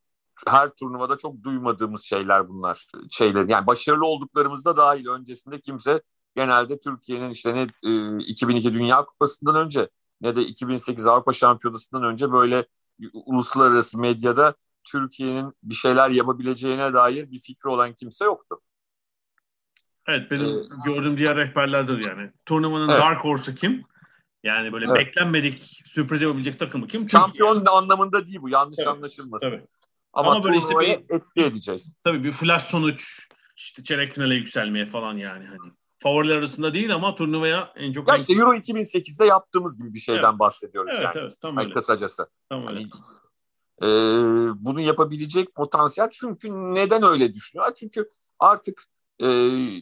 her turnuvada çok duymadığımız şeyler bunlar. Şeyler yani başarılı olduklarımızda dahil öncesinde kimse genelde Türkiye'nin işte ne e, 2002 Dünya Kupası'ndan önce ne de 2008 Avrupa Şampiyonası'ndan önce böyle uluslararası medyada Türkiye'nin bir şeyler yapabileceğine dair bir fikri olan kimse yoktu. Evet benim ee, gördüğüm diğer rehberlerdir yani. Turnuvanın evet. Dark Horse'u kim? Yani böyle evet. beklenmedik sürpriz yapabilecek takımı kim? Şampiyon Türkiye. anlamında değil bu yanlış evet. anlaşılmasın. Evet. Ama, Ama böyle işte bir etki edecek. Tabii bir flash sonuç işte çeyrek finale yükselmeye falan yani hani. Favoriler arasında değil ama turnuvaya en çok... Ya işte Euro 2008'de yaptığımız gibi bir şeyden evet. bahsediyoruz evet, yani. Evet, tam öyle. kısacası. Tam öyle. Hani, e, bunu yapabilecek potansiyel çünkü neden öyle düşünüyor? Çünkü artık e,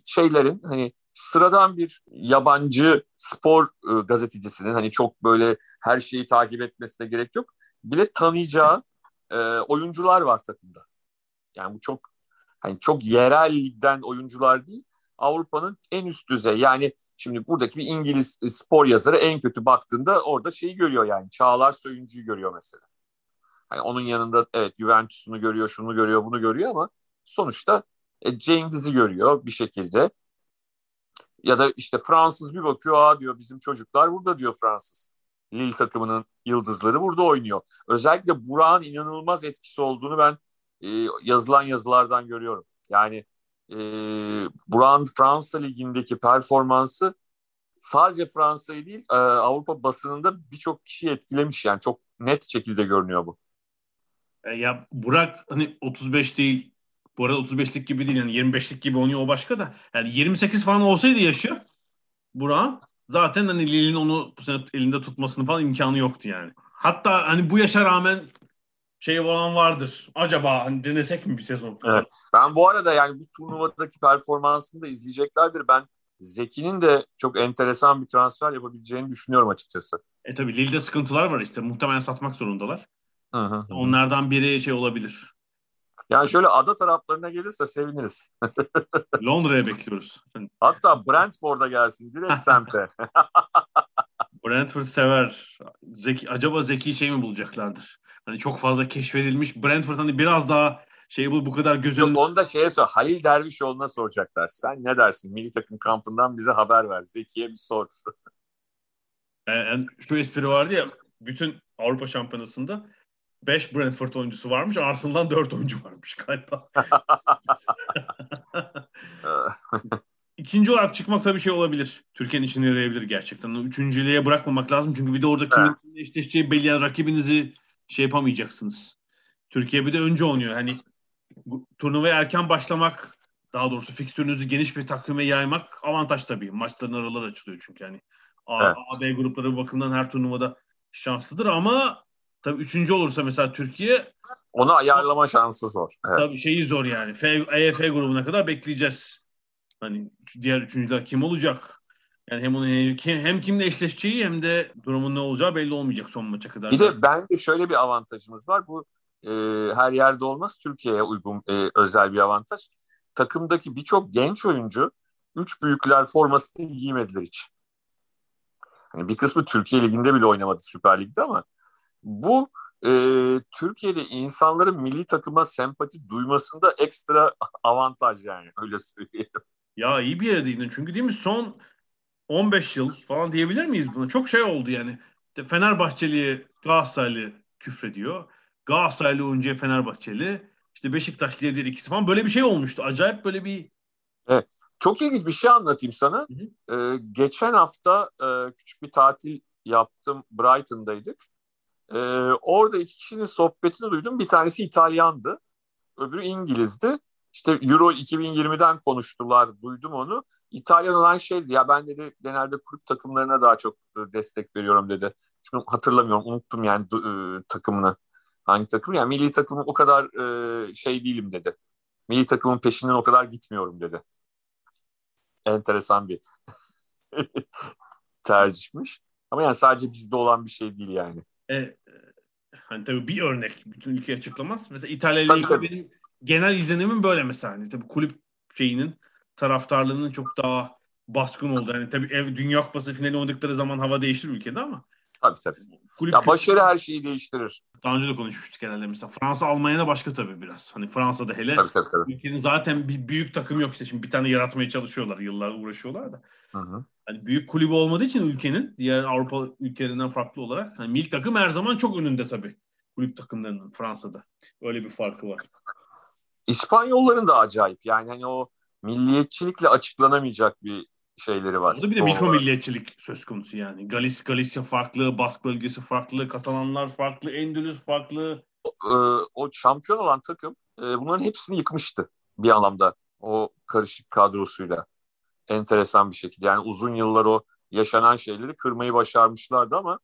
şeylerin hani sıradan bir yabancı spor e, gazetecisinin hani çok böyle her şeyi takip etmesine gerek yok. Bile tanıyacağı e, oyuncular var takımda. Yani bu çok hani çok yerel ligden oyuncular değil. Avrupa'nın en üst düzey. Yani şimdi buradaki bir İngiliz spor yazarı en kötü baktığında orada şeyi görüyor yani. Çağlar Söyüncü'yü görüyor mesela. Yani onun yanında evet Juventus'unu görüyor, şunu görüyor, bunu görüyor ama sonuçta e, Cengiz'i görüyor bir şekilde. Ya da işte Fransız bir bakıyor, aa diyor bizim çocuklar burada diyor Fransız. Lille takımının yıldızları burada oynuyor. Özellikle Burak'ın inanılmaz etkisi olduğunu ben e, yazılan yazılardan görüyorum. Yani e, Burak'ın Fransa Ligi'ndeki performansı sadece Fransa'yı değil e, Avrupa basınında birçok kişiyi etkilemiş. Yani çok net şekilde görünüyor bu. E, ya Burak hani 35 değil bu arada 35'lik gibi değil yani 25'lik gibi oynuyor o başka da. Yani 28 falan olsaydı yaşıyor Burak zaten hani Lille'in onu bu sene elinde tutmasını falan imkanı yoktu yani. Hatta hani bu yaşa rağmen şey olan vardır. Acaba hani denesek mi bir sezon? Evet. Ben bu arada yani bu turnuvadaki performansını da izleyeceklerdir. Ben Zeki'nin de çok enteresan bir transfer yapabileceğini düşünüyorum açıkçası. E tabi Lille'de sıkıntılar var işte. Muhtemelen satmak zorundalar. Hı hı. Onlardan biri şey olabilir. Yani şöyle ada taraflarına gelirse seviniriz. Londra'ya bekliyoruz. Hatta Brentford'a gelsin direkt semte. Brentford sever. Zeki, acaba Zeki şey mi bulacaklardır? Hani çok fazla keşfedilmiş. Brentford hani biraz daha şey bu bu kadar gözün... Yok onu da şeye sor. Halil Dervişoğlu'na soracaklar. Sen ne dersin? Milli takım kampından bize haber ver. Zeki'ye bir sor. Yani şu espri vardı ya bütün Avrupa Şampiyonası'nda 5 Brentford oyuncusu varmış. Arsenal'dan 4 oyuncu varmış galiba. İkinci olarak çıkmak tabii şey olabilir. Türkiye'nin işine yarayabilir gerçekten. Üçüncülüğe bırakmamak lazım. Çünkü bir de orada kimin evet. eşleşeceği belli yani rakibinizi şey yapamayacaksınız. Türkiye bir de önce oynuyor. Hani bu, turnuvaya erken başlamak daha doğrusu fikstürünüzü geniş bir takvime yaymak avantaj tabii. Maçların araları açılıyor çünkü yani. A, evet. A, B grupları bakımından her turnuvada şanslıdır ama Tabii üçüncü olursa mesela Türkiye onu ayarlama şansı zor. Evet. Tabii şeyi zor yani. F, EF grubuna kadar bekleyeceğiz. Hani diğer üçüncüler kim olacak? Yani hem onun hem kimle eşleşeceği hem de durumun ne olacağı belli olmayacak son maça kadar. Bir de bence şöyle bir avantajımız var. Bu e, her yerde olmaz. Türkiye'ye uygun e, özel bir avantaj. Takımdaki birçok genç oyuncu üç büyükler formasını giymediler hiç. Hani bir kısmı Türkiye Ligi'nde bile oynamadı Süper Lig'de ama bu e, Türkiye'de insanların milli takıma sempati duymasında ekstra avantaj yani öyle söyleyeyim. Ya iyi bir yere değindin çünkü değil mi son 15 yıl falan diyebilir miyiz buna? Çok şey oldu yani. Fenerbahçeli Galatasaraylı küfrediyor. Galatasaraylı oyuncuya Fenerbahçeli. İşte Beşiktaşlı'ya diğer ikisi falan. Böyle bir şey olmuştu. Acayip böyle bir... Evet. Çok ilginç bir şey anlatayım sana. Ee, geçen hafta e, küçük bir tatil yaptım. Brighton'daydık. Ee, orada iki kişinin sohbetini duydum. Bir tanesi İtalyandı. Öbürü İngilizdi. İşte Euro 2020'den konuştular, duydum onu. İtalyan olan şeydi ya ben dedi genelde kulüp takımlarına daha çok destek veriyorum dedi. Şimdi hatırlamıyorum, unuttum yani e, takımını. Hangi takım? Yani milli takımın o kadar e, şey değilim dedi. Milli takımın peşinden o kadar gitmiyorum dedi. Enteresan bir tercihmiş. Ama yani sadece bizde olan bir şey değil yani. E, hani tabii bir örnek bütün ülke açıklamaz. Mesela İtalya ile ilgili benim genel izlenimim böyle mesela. Hani tabii kulüp şeyinin taraftarlığının çok daha baskın oldu. Hani tabii ev Dünya Kupası finali oynadıkları zaman hava değişir ülkede ama. Tabii tabii. Kulüp ya başarı her şeyi değiştirir. Daha önce de konuşmuştuk herhalde mesela. Fransa Almanya'da başka tabii biraz. Hani Fransa'da hele tabii, tabii, tabii. ülkenin zaten bir büyük takım yok işte. Şimdi bir tane yaratmaya çalışıyorlar. Yıllar uğraşıyorlar da. Hı hı. Hani büyük kulübü olmadığı için ülkenin diğer Avrupa ülkelerinden farklı olarak hani milli takım her zaman çok önünde tabii. Kulüp takımlarının Fransa'da. Öyle bir farkı var. İspanyolların da acayip. Yani hani o milliyetçilikle açıklanamayacak bir şeyleri var. Burada bir de mikro milliyetçilik söz konusu yani. Galis, Galicia farklı, Bask bölgesi farklı, Katalanlar farklı, Endülüs farklı. O, e, o şampiyon olan takım e, bunların hepsini yıkmıştı bir anlamda. O karışık kadrosuyla. Enteresan bir şekilde. Yani uzun yıllar o yaşanan şeyleri kırmayı başarmışlardı ama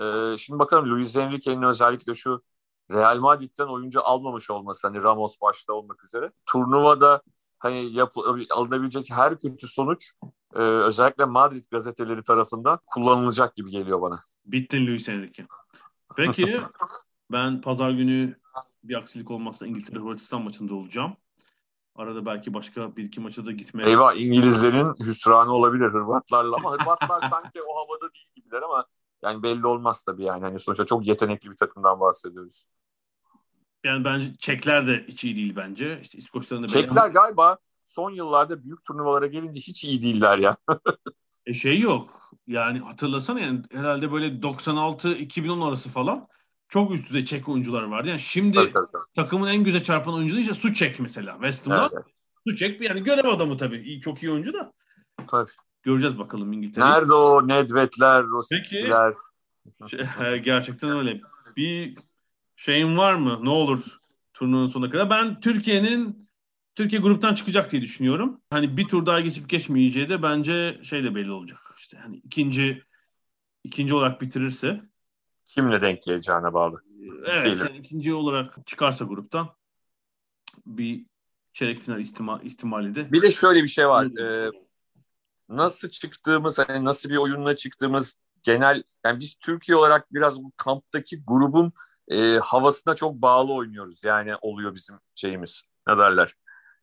e, şimdi bakalım Luis Enrique'nin özellikle şu Real Madrid'den oyuncu almamış olması hani Ramos başta olmak üzere. Turnuvada hani yap, alınabilecek her kötü sonuç e, özellikle Madrid gazeteleri tarafından kullanılacak gibi geliyor bana. Bittin Luis Enrique. Peki ben pazar günü bir aksilik olmazsa İngiltere Hırvatistan maçında olacağım. Arada belki başka bir iki maça da gitmeye... Eyvah İngilizlerin hüsranı olabilir Hırvatlarla ama Hırvatlar sanki o havada değil gibiler ama yani belli olmaz tabii yani. Hani sonuçta çok yetenekli bir takımdan bahsediyoruz. Yani bence Çekler de hiç iyi değil bence. İşte İskoçların da Çekler beğendim. galiba son yıllarda büyük turnuvalara gelince hiç iyi değiller ya. e şey yok. Yani hatırlasana yani herhalde böyle 96-2010 arası falan çok üst düzey Çek oyuncular vardı. Yani şimdi tabii, tabii, tabii. takımın en güzel çarpan oyuncusu işte Suçek mesela. West Ham'da. Evet. Suçek yani görev adamı tabii. İyi, çok iyi oyuncu da. Tabii. Göreceğiz bakalım İngiltere. Nerede o Nedvedler, Rosic'ler? Şey, gerçekten öyle. Bir şeyin var mı? Ne olur turnuvanın sonuna kadar. Ben Türkiye'nin Türkiye gruptan çıkacak diye düşünüyorum. Hani bir tur daha geçip geçmeyeceği de bence şey de belli olacak. İşte hani ikinci ikinci olarak bitirirse kimle denk geleceğine bağlı. Evet, yani ikinci olarak çıkarsa gruptan bir çeyrek final ihtimal, ihtimali de. Bir de şöyle bir şey var. Ee, nasıl çıktığımız, hani nasıl bir oyunla çıktığımız genel yani biz Türkiye olarak biraz bu kamptaki grubun e, havasına çok bağlı oynuyoruz. Yani oluyor bizim şeyimiz. Ne derler?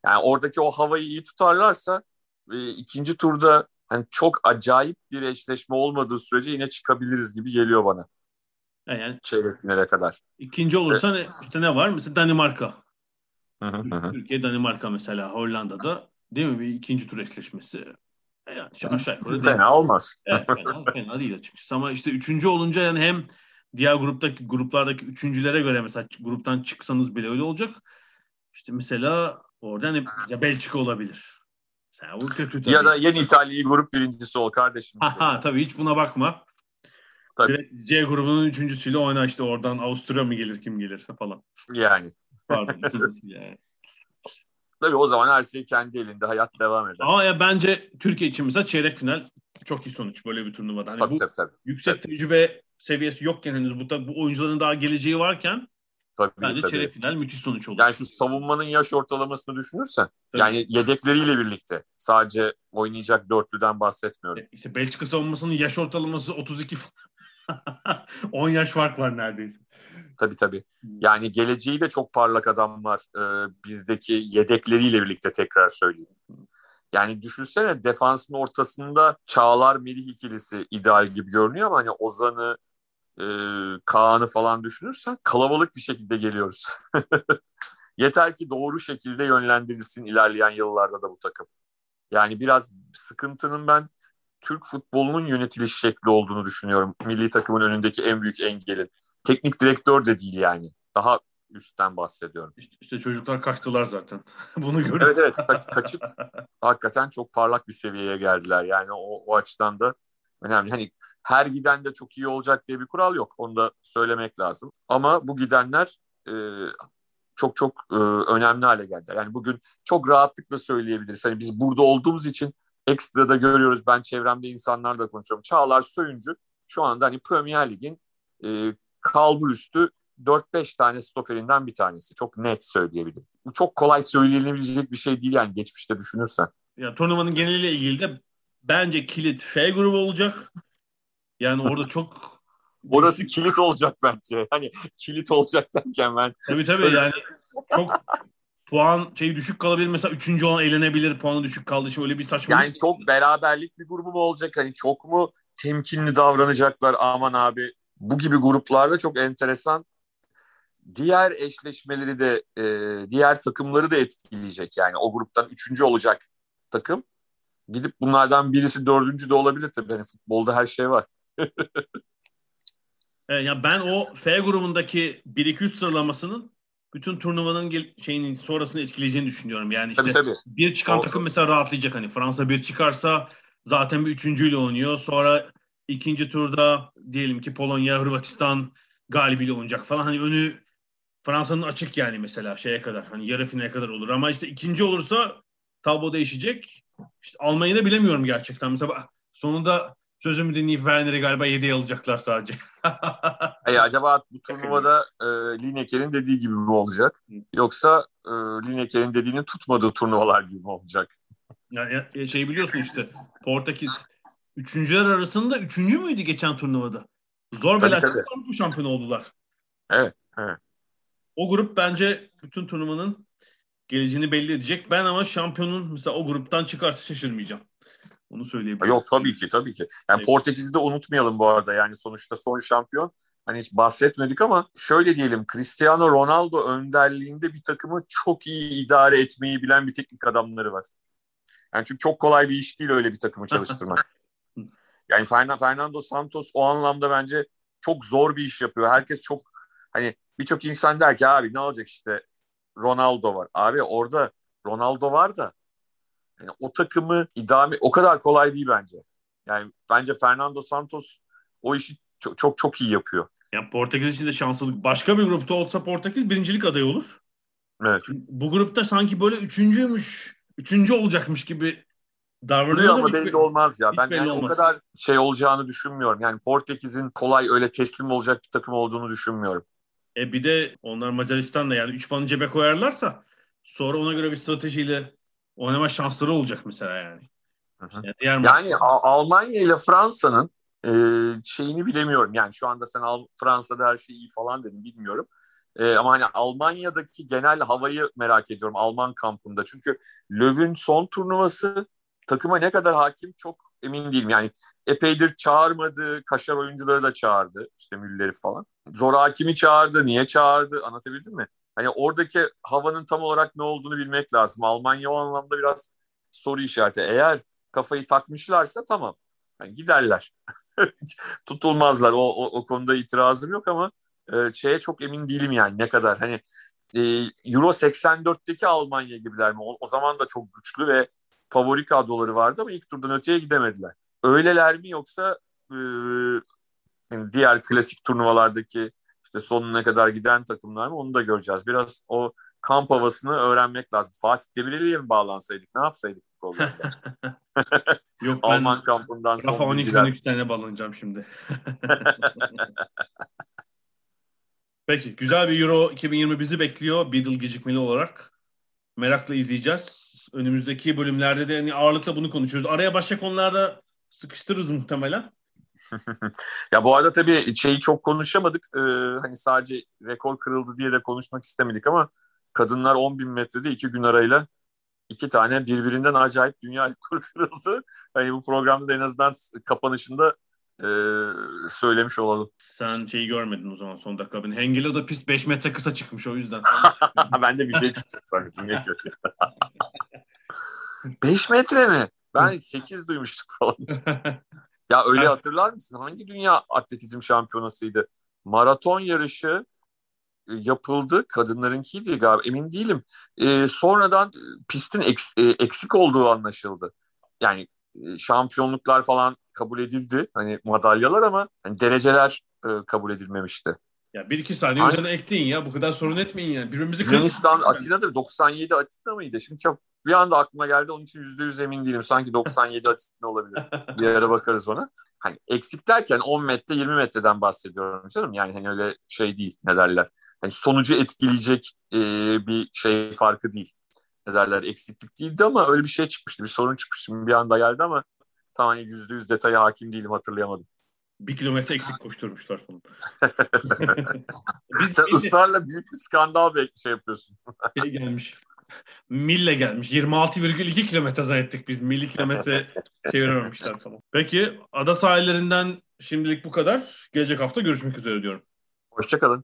Yani oradaki o havayı iyi tutarlarsa e, ikinci turda hani çok acayip bir eşleşme olmadığı sürece yine çıkabiliriz gibi geliyor bana. Yani çeyrek finale kadar. İkinci olursa evet. işte ne var? Mesela Danimarka. Hı hı. Türkiye Danimarka mesela Hollanda'da değil mi bir ikinci tur eşleşmesi. E yani aşağı yukarı fena değil. olmaz. Evet, fena, fena değil açıkçası. Ama işte üçüncü olunca yani hem diğer gruptaki gruplardaki üçüncülere göre mesela gruptan çıksanız bile öyle olacak. İşte mesela orada hani ya Belçika olabilir. Sen bu kötü tabii. Ya da yeni İtalya'yı grup birincisi ol kardeşim. Ha, ha tabii hiç buna bakma. Tabii. C grubunun üçüncüsüyle oyna işte oradan Avusturya mı gelir kim gelirse falan. Yani. Pardon. yani. Tabii o zaman her şey kendi elinde. Hayat devam eder. Ama ya bence Türkiye için mesela çeyrek final çok iyi sonuç böyle bir turnuvada. Hani tabii, bu tabii, tabii. yüksek tabii. tecrübe seviyesi yokken henüz bu, bu oyuncuların daha geleceği varken Tabii, Bence tabii. çeyrek final müthiş sonuç olur. Yani şu savunmanın yaş ortalamasını düşünürsen tabii. yani yedekleriyle birlikte sadece oynayacak dörtlüden bahsetmiyorum. E, işte Belçika savunmasının yaş ortalaması 32 10 yaş fark var neredeyse. Tabii tabii. Hmm. Yani geleceği de çok parlak adamlar e, bizdeki yedekleriyle birlikte tekrar söyleyeyim. Yani düşünsene defansın ortasında Çağlar Melih ikilisi ideal gibi görünüyor ama hani Ozan'ı e, Kaan'ı falan düşünürsen kalabalık bir şekilde geliyoruz. Yeter ki doğru şekilde yönlendirilsin ilerleyen yıllarda da bu takım. Yani biraz sıkıntının ben Türk futbolunun yönetiliş şekli olduğunu düşünüyorum. Milli takımın önündeki en büyük engelin. Teknik direktör de değil yani. Daha üstten bahsediyorum. İşte, çocuklar kaçtılar zaten. Bunu gördüm. Evet evet ka- kaçıp hakikaten çok parlak bir seviyeye geldiler. Yani o, o açıdan da önemli. Hani her giden de çok iyi olacak diye bir kural yok. Onu da söylemek lazım. Ama bu gidenler e, çok çok e, önemli hale geldi. Yani bugün çok rahatlıkla söyleyebiliriz. Hani biz burada olduğumuz için ekstra da görüyoruz. Ben çevremde insanlarla konuşuyorum. Çağlar Söyüncü şu anda hani Premier Lig'in e, kalbur üstü 4-5 tane stoperinden bir tanesi. Çok net söyleyebilirim. Bu çok kolay söylenebilecek bir şey değil yani geçmişte düşünürsen. Ya turnuvanın geneliyle ilgili de bence kilit F grubu olacak. Yani orada çok Orası kilit olacak bence. Hani kilit olacak derken ben. Tabii tabii yani çok puan şey düşük kalabilir. Mesela üçüncü olan eğlenebilir. Puanı düşük kaldığı için öyle bir saçma. Yani çok beraberlik bir grubu mu olacak? Hani çok mu temkinli davranacaklar? Aman abi bu gibi gruplarda çok enteresan diğer eşleşmeleri de e, diğer takımları da etkileyecek. Yani o gruptan üçüncü olacak takım. Gidip bunlardan birisi dördüncü de olabilir tabii. Yani futbolda her şey var. evet, ya ben o F grubundaki 1-2-3 sıralamasının bütün turnuvanın gel- şeyinin sonrasını etkileyeceğini düşünüyorum. Yani işte tabii, tabii. bir çıkan o, takım mesela rahatlayacak. Hani Fransa bir çıkarsa zaten bir üçüncüyle oynuyor. Sonra ikinci turda diyelim ki Polonya, Hırvatistan galibiyle oynayacak falan. Hani önü Fransa'nın açık yani mesela şeye kadar. Hani yarı finale kadar olur. Ama işte ikinci olursa tablo değişecek. İşte Almanya'da bilemiyorum gerçekten. Mesela sonunda sözümü dinleyip Werner'i galiba 7'ye alacaklar sadece. e, acaba bu turnuvada e, Lineker'in dediği gibi mi olacak? Yoksa e, Lineker'in dediğini tutmadığı turnuvalar gibi mi olacak? Yani şey biliyorsun işte Portekiz üçüncüler arasında üçüncü müydü geçen turnuvada? Zor bela şampiyon oldular. Evet, evet. O grup bence bütün turnuvanın geleceğini belli edecek. Ben ama şampiyonun mesela o gruptan çıkarsa şaşırmayacağım. Onu söyleyebilirim. Yok tabii ki tabii ki. Yani evet. Portekiz'i de unutmayalım bu arada. Yani sonuçta son şampiyon. Hani hiç bahsetmedik ama şöyle diyelim Cristiano Ronaldo önderliğinde bir takımı çok iyi idare etmeyi bilen bir teknik adamları var. Yani çünkü çok kolay bir iş değil öyle bir takımı çalıştırmak. yani Fernando Santos o anlamda bence çok zor bir iş yapıyor. Herkes çok hani birçok insan der ki abi ne olacak işte Ronaldo var. Abi orada Ronaldo var da yani o takımı idame o kadar kolay değil bence. Yani bence Fernando Santos o işi çok çok, çok iyi yapıyor. Ya Portekiz için de şanslılık. Başka bir grupta olsa Portekiz birincilik adayı olur. Evet. Bu grupta sanki böyle üçüncüymüş, üçüncü olacakmış gibi davranıyor ama belli olmaz ya. Ben yani olmaz. o kadar şey olacağını düşünmüyorum. Yani Portekiz'in kolay öyle teslim olacak bir takım olduğunu düşünmüyorum. E bir de onlar Macaristan'da yani 3 puanı cebe koyarlarsa sonra ona göre bir stratejiyle oynama şansları olacak mesela yani. Yani, diğer yani Almanya ile Fransa'nın e, şeyini bilemiyorum. Yani şu anda sen Al Fransa'da her şey iyi falan dedin bilmiyorum. E, ama hani Almanya'daki genel havayı merak ediyorum Alman kampında. Çünkü Löw'ün son turnuvası takıma ne kadar hakim çok emin değilim. Yani epeydir çağırmadı, kaşar oyuncuları da çağırdı. İşte Müller'i falan. Zora kimi çağırdı, niye çağırdı anlatabildim mi? Hani oradaki havanın tam olarak ne olduğunu bilmek lazım. Almanya o anlamda biraz soru işareti. Eğer kafayı takmışlarsa tamam. Yani giderler. Tutulmazlar. O, o, o konuda itirazım yok ama e, şeye çok emin değilim yani ne kadar. Hani e, Euro 84'teki Almanya gibiler mi? O, o zaman da çok güçlü ve favori kadroları vardı ama ilk turdan öteye gidemediler. Öyleler mi yoksa e, diğer klasik turnuvalardaki işte sonuna kadar giden takımlar mı onu da göreceğiz. Biraz o kamp havasını öğrenmek lazım. Fatih Demirel'e mi bağlansaydık ne yapsaydık bu programda? Yok Alman kampından Rafa 12 13 tane bağlanacağım şimdi. Peki güzel bir Euro 2020 bizi bekliyor Beatle gecikmeli olarak. Merakla izleyeceğiz. Önümüzdeki bölümlerde de yani ağırlıkla bunu konuşuyoruz. Araya başka konularda sıkıştırırız muhtemelen. ya bu arada tabii şeyi çok konuşamadık. Ee, hani sadece rekor kırıldı diye de konuşmak istemedik ama kadınlar 10 bin metrede iki gün arayla iki tane birbirinden acayip dünya rekoru kırıldı. Hani bu programda da en azından kapanışında e, söylemiş olalım. Sen şeyi görmedin o zaman son dakika. Ben Hengelo da pist 5 metre kısa çıkmış o yüzden. ben de bir şey çıkacak zannettim. Ne 5 metre mi? Ben 8 duymuştuk falan. Ya öyle hatırlar mısın? Hangi dünya atletizm şampiyonasıydı? Maraton yarışı e, yapıldı. Kadınlarınkiydi galiba. Emin değilim. E, sonradan e, pistin eks, e, eksik olduğu anlaşıldı. Yani e, şampiyonluklar falan kabul edildi. Hani madalyalar ama hani dereceler e, kabul edilmemişti. Ya bir iki saniye Aynen. üzerine ekleyin ya. Bu kadar sorun etmeyin ya. Birbirimizi Yunanistan kırmayın. Atina'da 97 Atina mıydı? Şimdi çok bir anda aklıma geldi. Onun için %100 emin değilim. Sanki 97 Atina olabilir. Bir ara bakarız ona. Hani eksik derken 10 metre 20 metreden bahsediyorum canım. Yani hani öyle şey değil ne derler. Hani sonucu etkileyecek e, bir şey farkı değil. Ne derler eksiklik değildi ama öyle bir şey çıkmıştı. Bir sorun çıkmıştı. Bir anda geldi ama tam hani %100 detaya hakim değilim hatırlayamadım. Bir kilometre eksik koşturmuşlar falan. Biz Sen milli ısrarla büyük bir skandal bir şey yapıyorsun. şey gelmiş. Mille gelmiş. 26,2 kilometre zannettik biz. Milli kilometre çevirememişler falan. Peki ada sahillerinden şimdilik bu kadar. Gelecek hafta görüşmek üzere diyorum. Hoşçakalın.